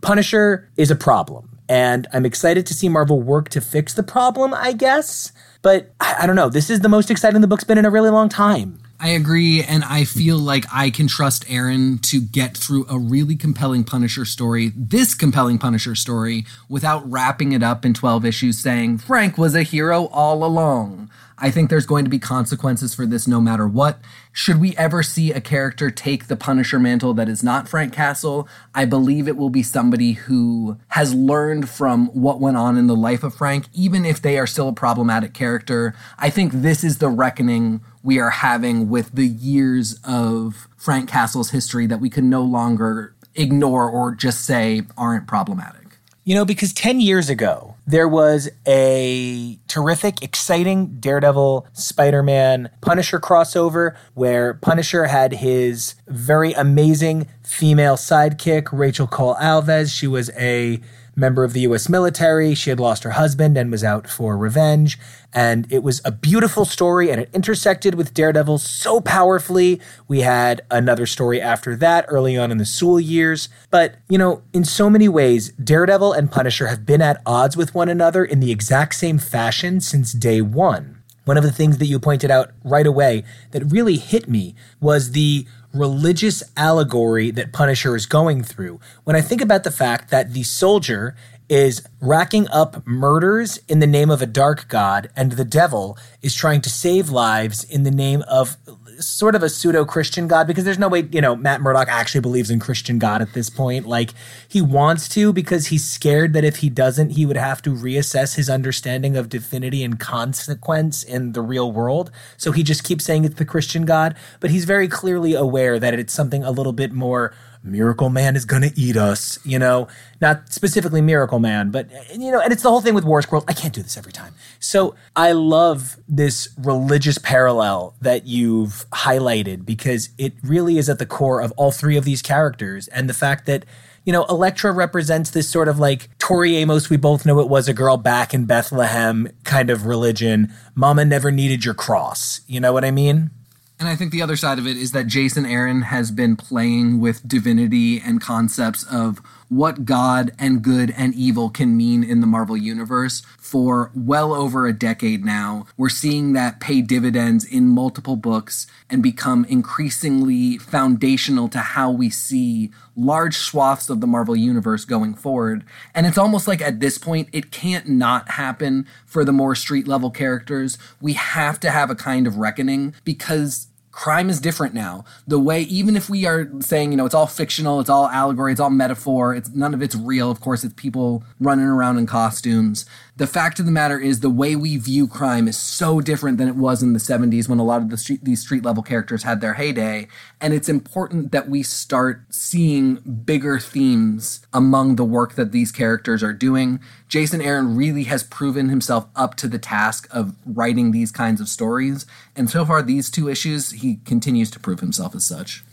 Punisher is a problem. And I'm excited to see Marvel work to fix the problem, I guess. But I, I don't know. This is the most exciting the book's been in a really long time. I agree, and I feel like I can trust Aaron to get through a really compelling Punisher story, this compelling Punisher story, without wrapping it up in 12 issues saying, Frank was a hero all along. I think there's going to be consequences for this no matter what. Should we ever see a character take the Punisher mantle that is not Frank Castle, I believe it will be somebody who has learned from what went on in the life of Frank, even if they are still a problematic character. I think this is the reckoning we are having with the years of Frank Castle's history that we can no longer ignore or just say aren't problematic. You know, because 10 years ago, there was a terrific, exciting Daredevil Spider Man Punisher crossover where Punisher had his very amazing female sidekick, Rachel Cole Alves. She was a member of the US military. She had lost her husband and was out for revenge. And it was a beautiful story and it intersected with Daredevil so powerfully. We had another story after that early on in the Soule years. But, you know, in so many ways, Daredevil and Punisher have been at odds with one another in the exact same fashion since day one. One of the things that you pointed out right away that really hit me was the religious allegory that Punisher is going through. When I think about the fact that the soldier is racking up murders in the name of a dark god, and the devil is trying to save lives in the name of sort of a pseudo Christian God because there's no way, you know, Matt Murdock actually believes in Christian God at this point. Like, he wants to because he's scared that if he doesn't, he would have to reassess his understanding of divinity and consequence in the real world. So he just keeps saying it's the Christian God, but he's very clearly aware that it's something a little bit more Miracle Man is gonna eat us, you know, not specifically Miracle Man, but you know, and it's the whole thing with War Squirrel. I can't do this every time. So I love this religious parallel that you've highlighted because it really is at the core of all three of these characters, and the fact that you know, Elektra represents this sort of like Tori Amos, we both know it was a girl back in Bethlehem kind of religion. Mama never needed your cross. You know what I mean? And I think the other side of it is that Jason Aaron has been playing with divinity and concepts of what God and good and evil can mean in the Marvel Universe for well over a decade now. We're seeing that pay dividends in multiple books and become increasingly foundational to how we see large swaths of the Marvel Universe going forward. And it's almost like at this point, it can't not happen for the more street level characters. We have to have a kind of reckoning because crime is different now. The way, even if we are saying, you know, it's all fictional, it's all allegory, it's all metaphor, it's none of it's real. Of course, it's people running around in costumes the fact of the matter is the way we view crime is so different than it was in the 70s when a lot of the street, these street level characters had their heyday and it's important that we start seeing bigger themes among the work that these characters are doing jason aaron really has proven himself up to the task of writing these kinds of stories and so far these two issues he continues to prove himself as such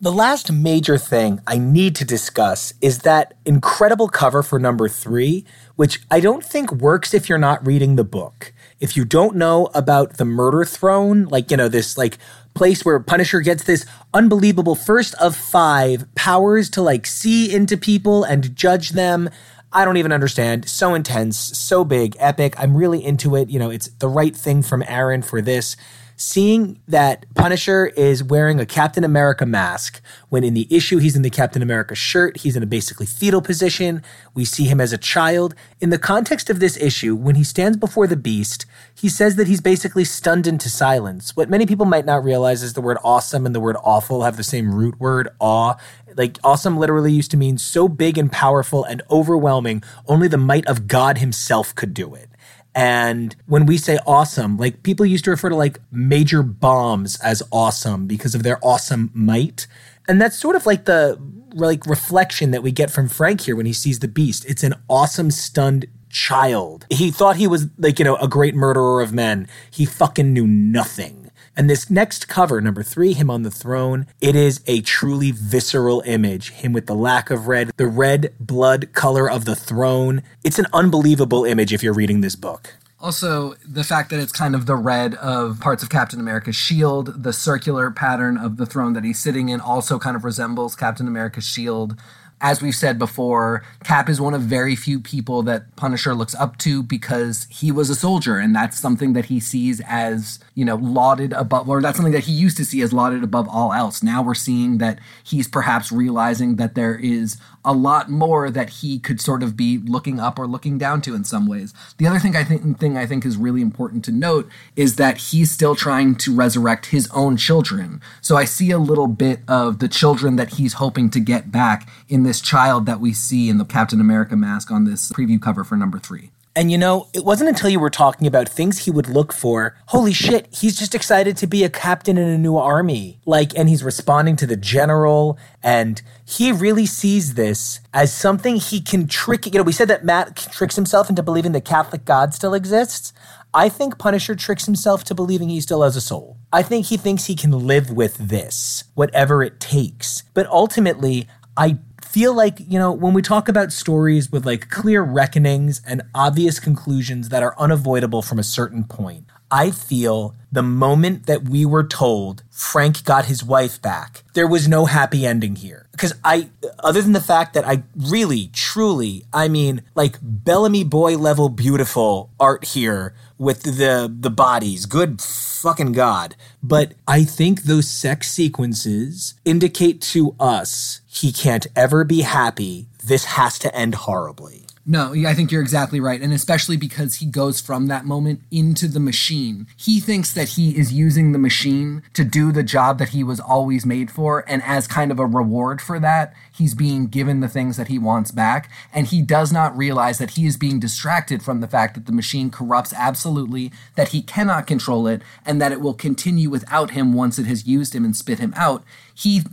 the last major thing I need to discuss is that incredible cover for number three, which I don't think works if you're not reading the book. If you don't know about the murder throne, like, you know, this like place where Punisher gets this unbelievable first of five powers to like see into people and judge them. I don't even understand. So intense, so big, epic. I'm really into it. You know, it's the right thing from Aaron for this seeing that Punisher is wearing a Captain America mask when in the issue he's in the Captain America shirt, he's in a basically fetal position. We see him as a child. In the context of this issue, when he stands before the beast, he says that he's basically stunned into silence. What many people might not realize is the word awesome and the word awful have the same root word, awe. Like awesome literally used to mean so big and powerful and overwhelming, only the might of God himself could do it. And when we say awesome, like people used to refer to like major bombs as awesome because of their awesome might. And that's sort of like the like reflection that we get from Frank here when he sees the beast. It's an awesome stunned child. He thought he was like, you know, a great murderer of men. He fucking knew nothing. And this next cover, number three, him on the throne, it is a truly visceral image. Him with the lack of red, the red blood color of the throne. It's an unbelievable image if you're reading this book. Also, the fact that it's kind of the red of parts of Captain America's shield, the circular pattern of the throne that he's sitting in also kind of resembles Captain America's shield as we've said before, Cap is one of very few people that Punisher looks up to because he was a soldier, and that's something that he sees as, you know, lauded above, or that's something that he used to see as lauded above all else. Now we're seeing that he's perhaps realizing that there is a lot more that he could sort of be looking up or looking down to in some ways. The other thing I think thing I think is really important to note is that he's still trying to resurrect his own children. So I see a little bit of the children that he's hoping to get back in this child that we see in the Captain America mask on this preview cover for number 3. And you know, it wasn't until you were talking about things he would look for. Holy shit, he's just excited to be a captain in a new army. Like, and he's responding to the general, and he really sees this as something he can trick. You know, we said that Matt tricks himself into believing the Catholic God still exists. I think Punisher tricks himself to believing he still has a soul. I think he thinks he can live with this, whatever it takes. But ultimately, I feel like, you know, when we talk about stories with like clear reckonings and obvious conclusions that are unavoidable from a certain point, I feel the moment that we were told Frank got his wife back, there was no happy ending here. Because I, other than the fact that I really, truly, I mean, like Bellamy boy level beautiful art here with the the bodies, good fucking god. But I think those sex sequences indicate to us he can't ever be happy. This has to end horribly. No, I think you're exactly right. And especially because he goes from that moment into the machine. He thinks that he is using the machine to do the job that he was always made for. And as kind of a reward for that, he's being given the things that he wants back. And he does not realize that he is being distracted from the fact that the machine corrupts absolutely, that he cannot control it, and that it will continue without him once it has used him and spit him out. He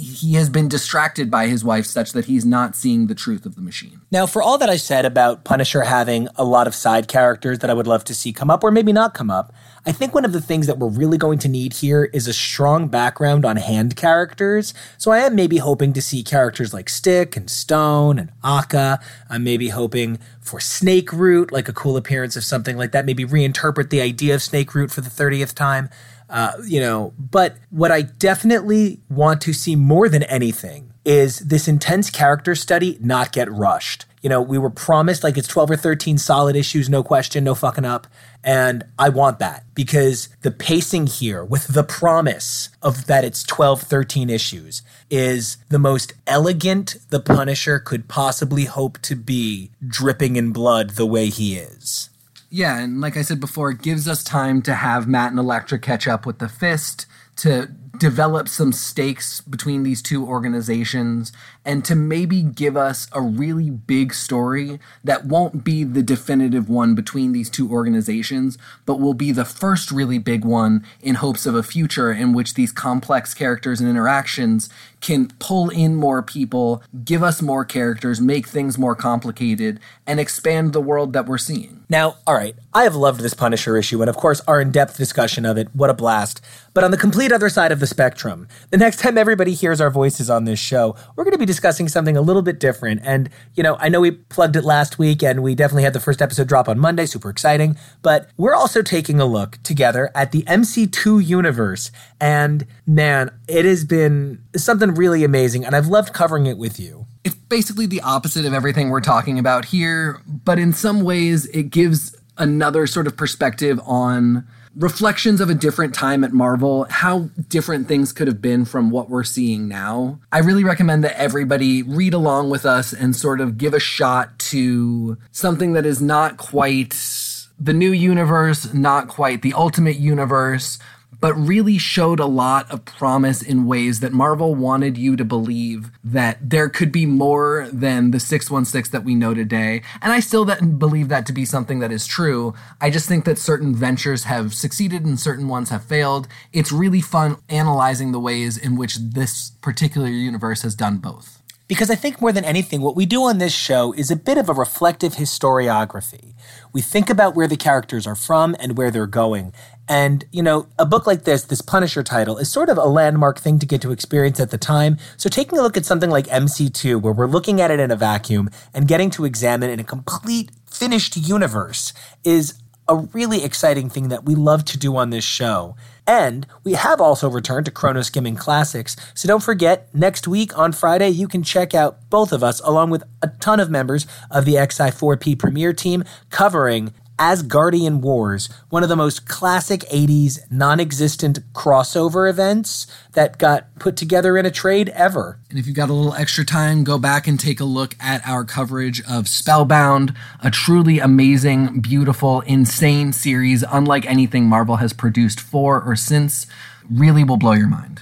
he has been distracted by his wife such that he's not seeing the truth of the machine. Now, for all that I said about Punisher having a lot of side characters that I would love to see come up or maybe not come up, I think one of the things that we're really going to need here is a strong background on hand characters. So I am maybe hoping to see characters like Stick and Stone and Akka. I'm maybe hoping for Snake Root, like a cool appearance of something like that. Maybe reinterpret the idea of Snake Root for the 30th time. Uh, you know, but what I definitely want to see more than anything is this intense character study not get rushed. You know, we were promised like it's 12 or 13 solid issues, no question, no fucking up. And I want that because the pacing here with the promise of that it's 12, 13 issues is the most elegant the Punisher could possibly hope to be, dripping in blood the way he is. Yeah, and like I said before, it gives us time to have Matt and Elektra catch up with the Fist, to develop some stakes between these two organizations, and to maybe give us a really big story that won't be the definitive one between these two organizations, but will be the first really big one in hopes of a future in which these complex characters and interactions can pull in more people, give us more characters, make things more complicated, and expand the world that we're seeing. Now, all right, I have loved this Punisher issue, and of course, our in depth discussion of it. What a blast. But on the complete other side the spectrum, the next time everybody hears our voices on this show, we're going to be discussing something a little bit different. And, you know, I know we plugged it last week, and we definitely had the first episode drop on Monday, super exciting. But we're also taking a look together at the MC2 universe. And man, it has been something really amazing, and I've loved covering it with you. It's basically the opposite of everything we're talking about here, but in some ways, it gives another sort of perspective on reflections of a different time at Marvel, how different things could have been from what we're seeing now. I really recommend that everybody read along with us and sort of give a shot to something that is not quite the new universe, not quite the ultimate universe, but really showed a lot of promise in ways that Marvel wanted you to believe that there could be more than the 616 that we know today. And I still believe that to be something that is true. I just think that certain ventures have succeeded and certain ones have failed. It's really fun analyzing the ways in which this particular universe has done both because I think more than anything, what we do on this show is a bit of a reflective historiography. We think about where the characters are from and where they're going. And, you know, a book like this, this Punisher title, is sort of a landmark thing to get to experience at the time. So taking a look at something like MC2, where we're looking at it in a vacuum and getting to examine in a complete finished universe, is a really exciting thing that we love to do on this show. And we have also returned to Chrono Skimming Classics. So don't forget, next week on Friday, you can check out both of us, along with a ton of members of the XI4P Premier team, covering Asgardian Wars, one of the most classic 80s non existent crossover events that got put together in a trade ever. And if you've got a little extra time, go back and take a look at our coverage of Spellbound, a truly amazing, beautiful, insane series, unlike anything Marvel has produced for or since. Really will blow your mind.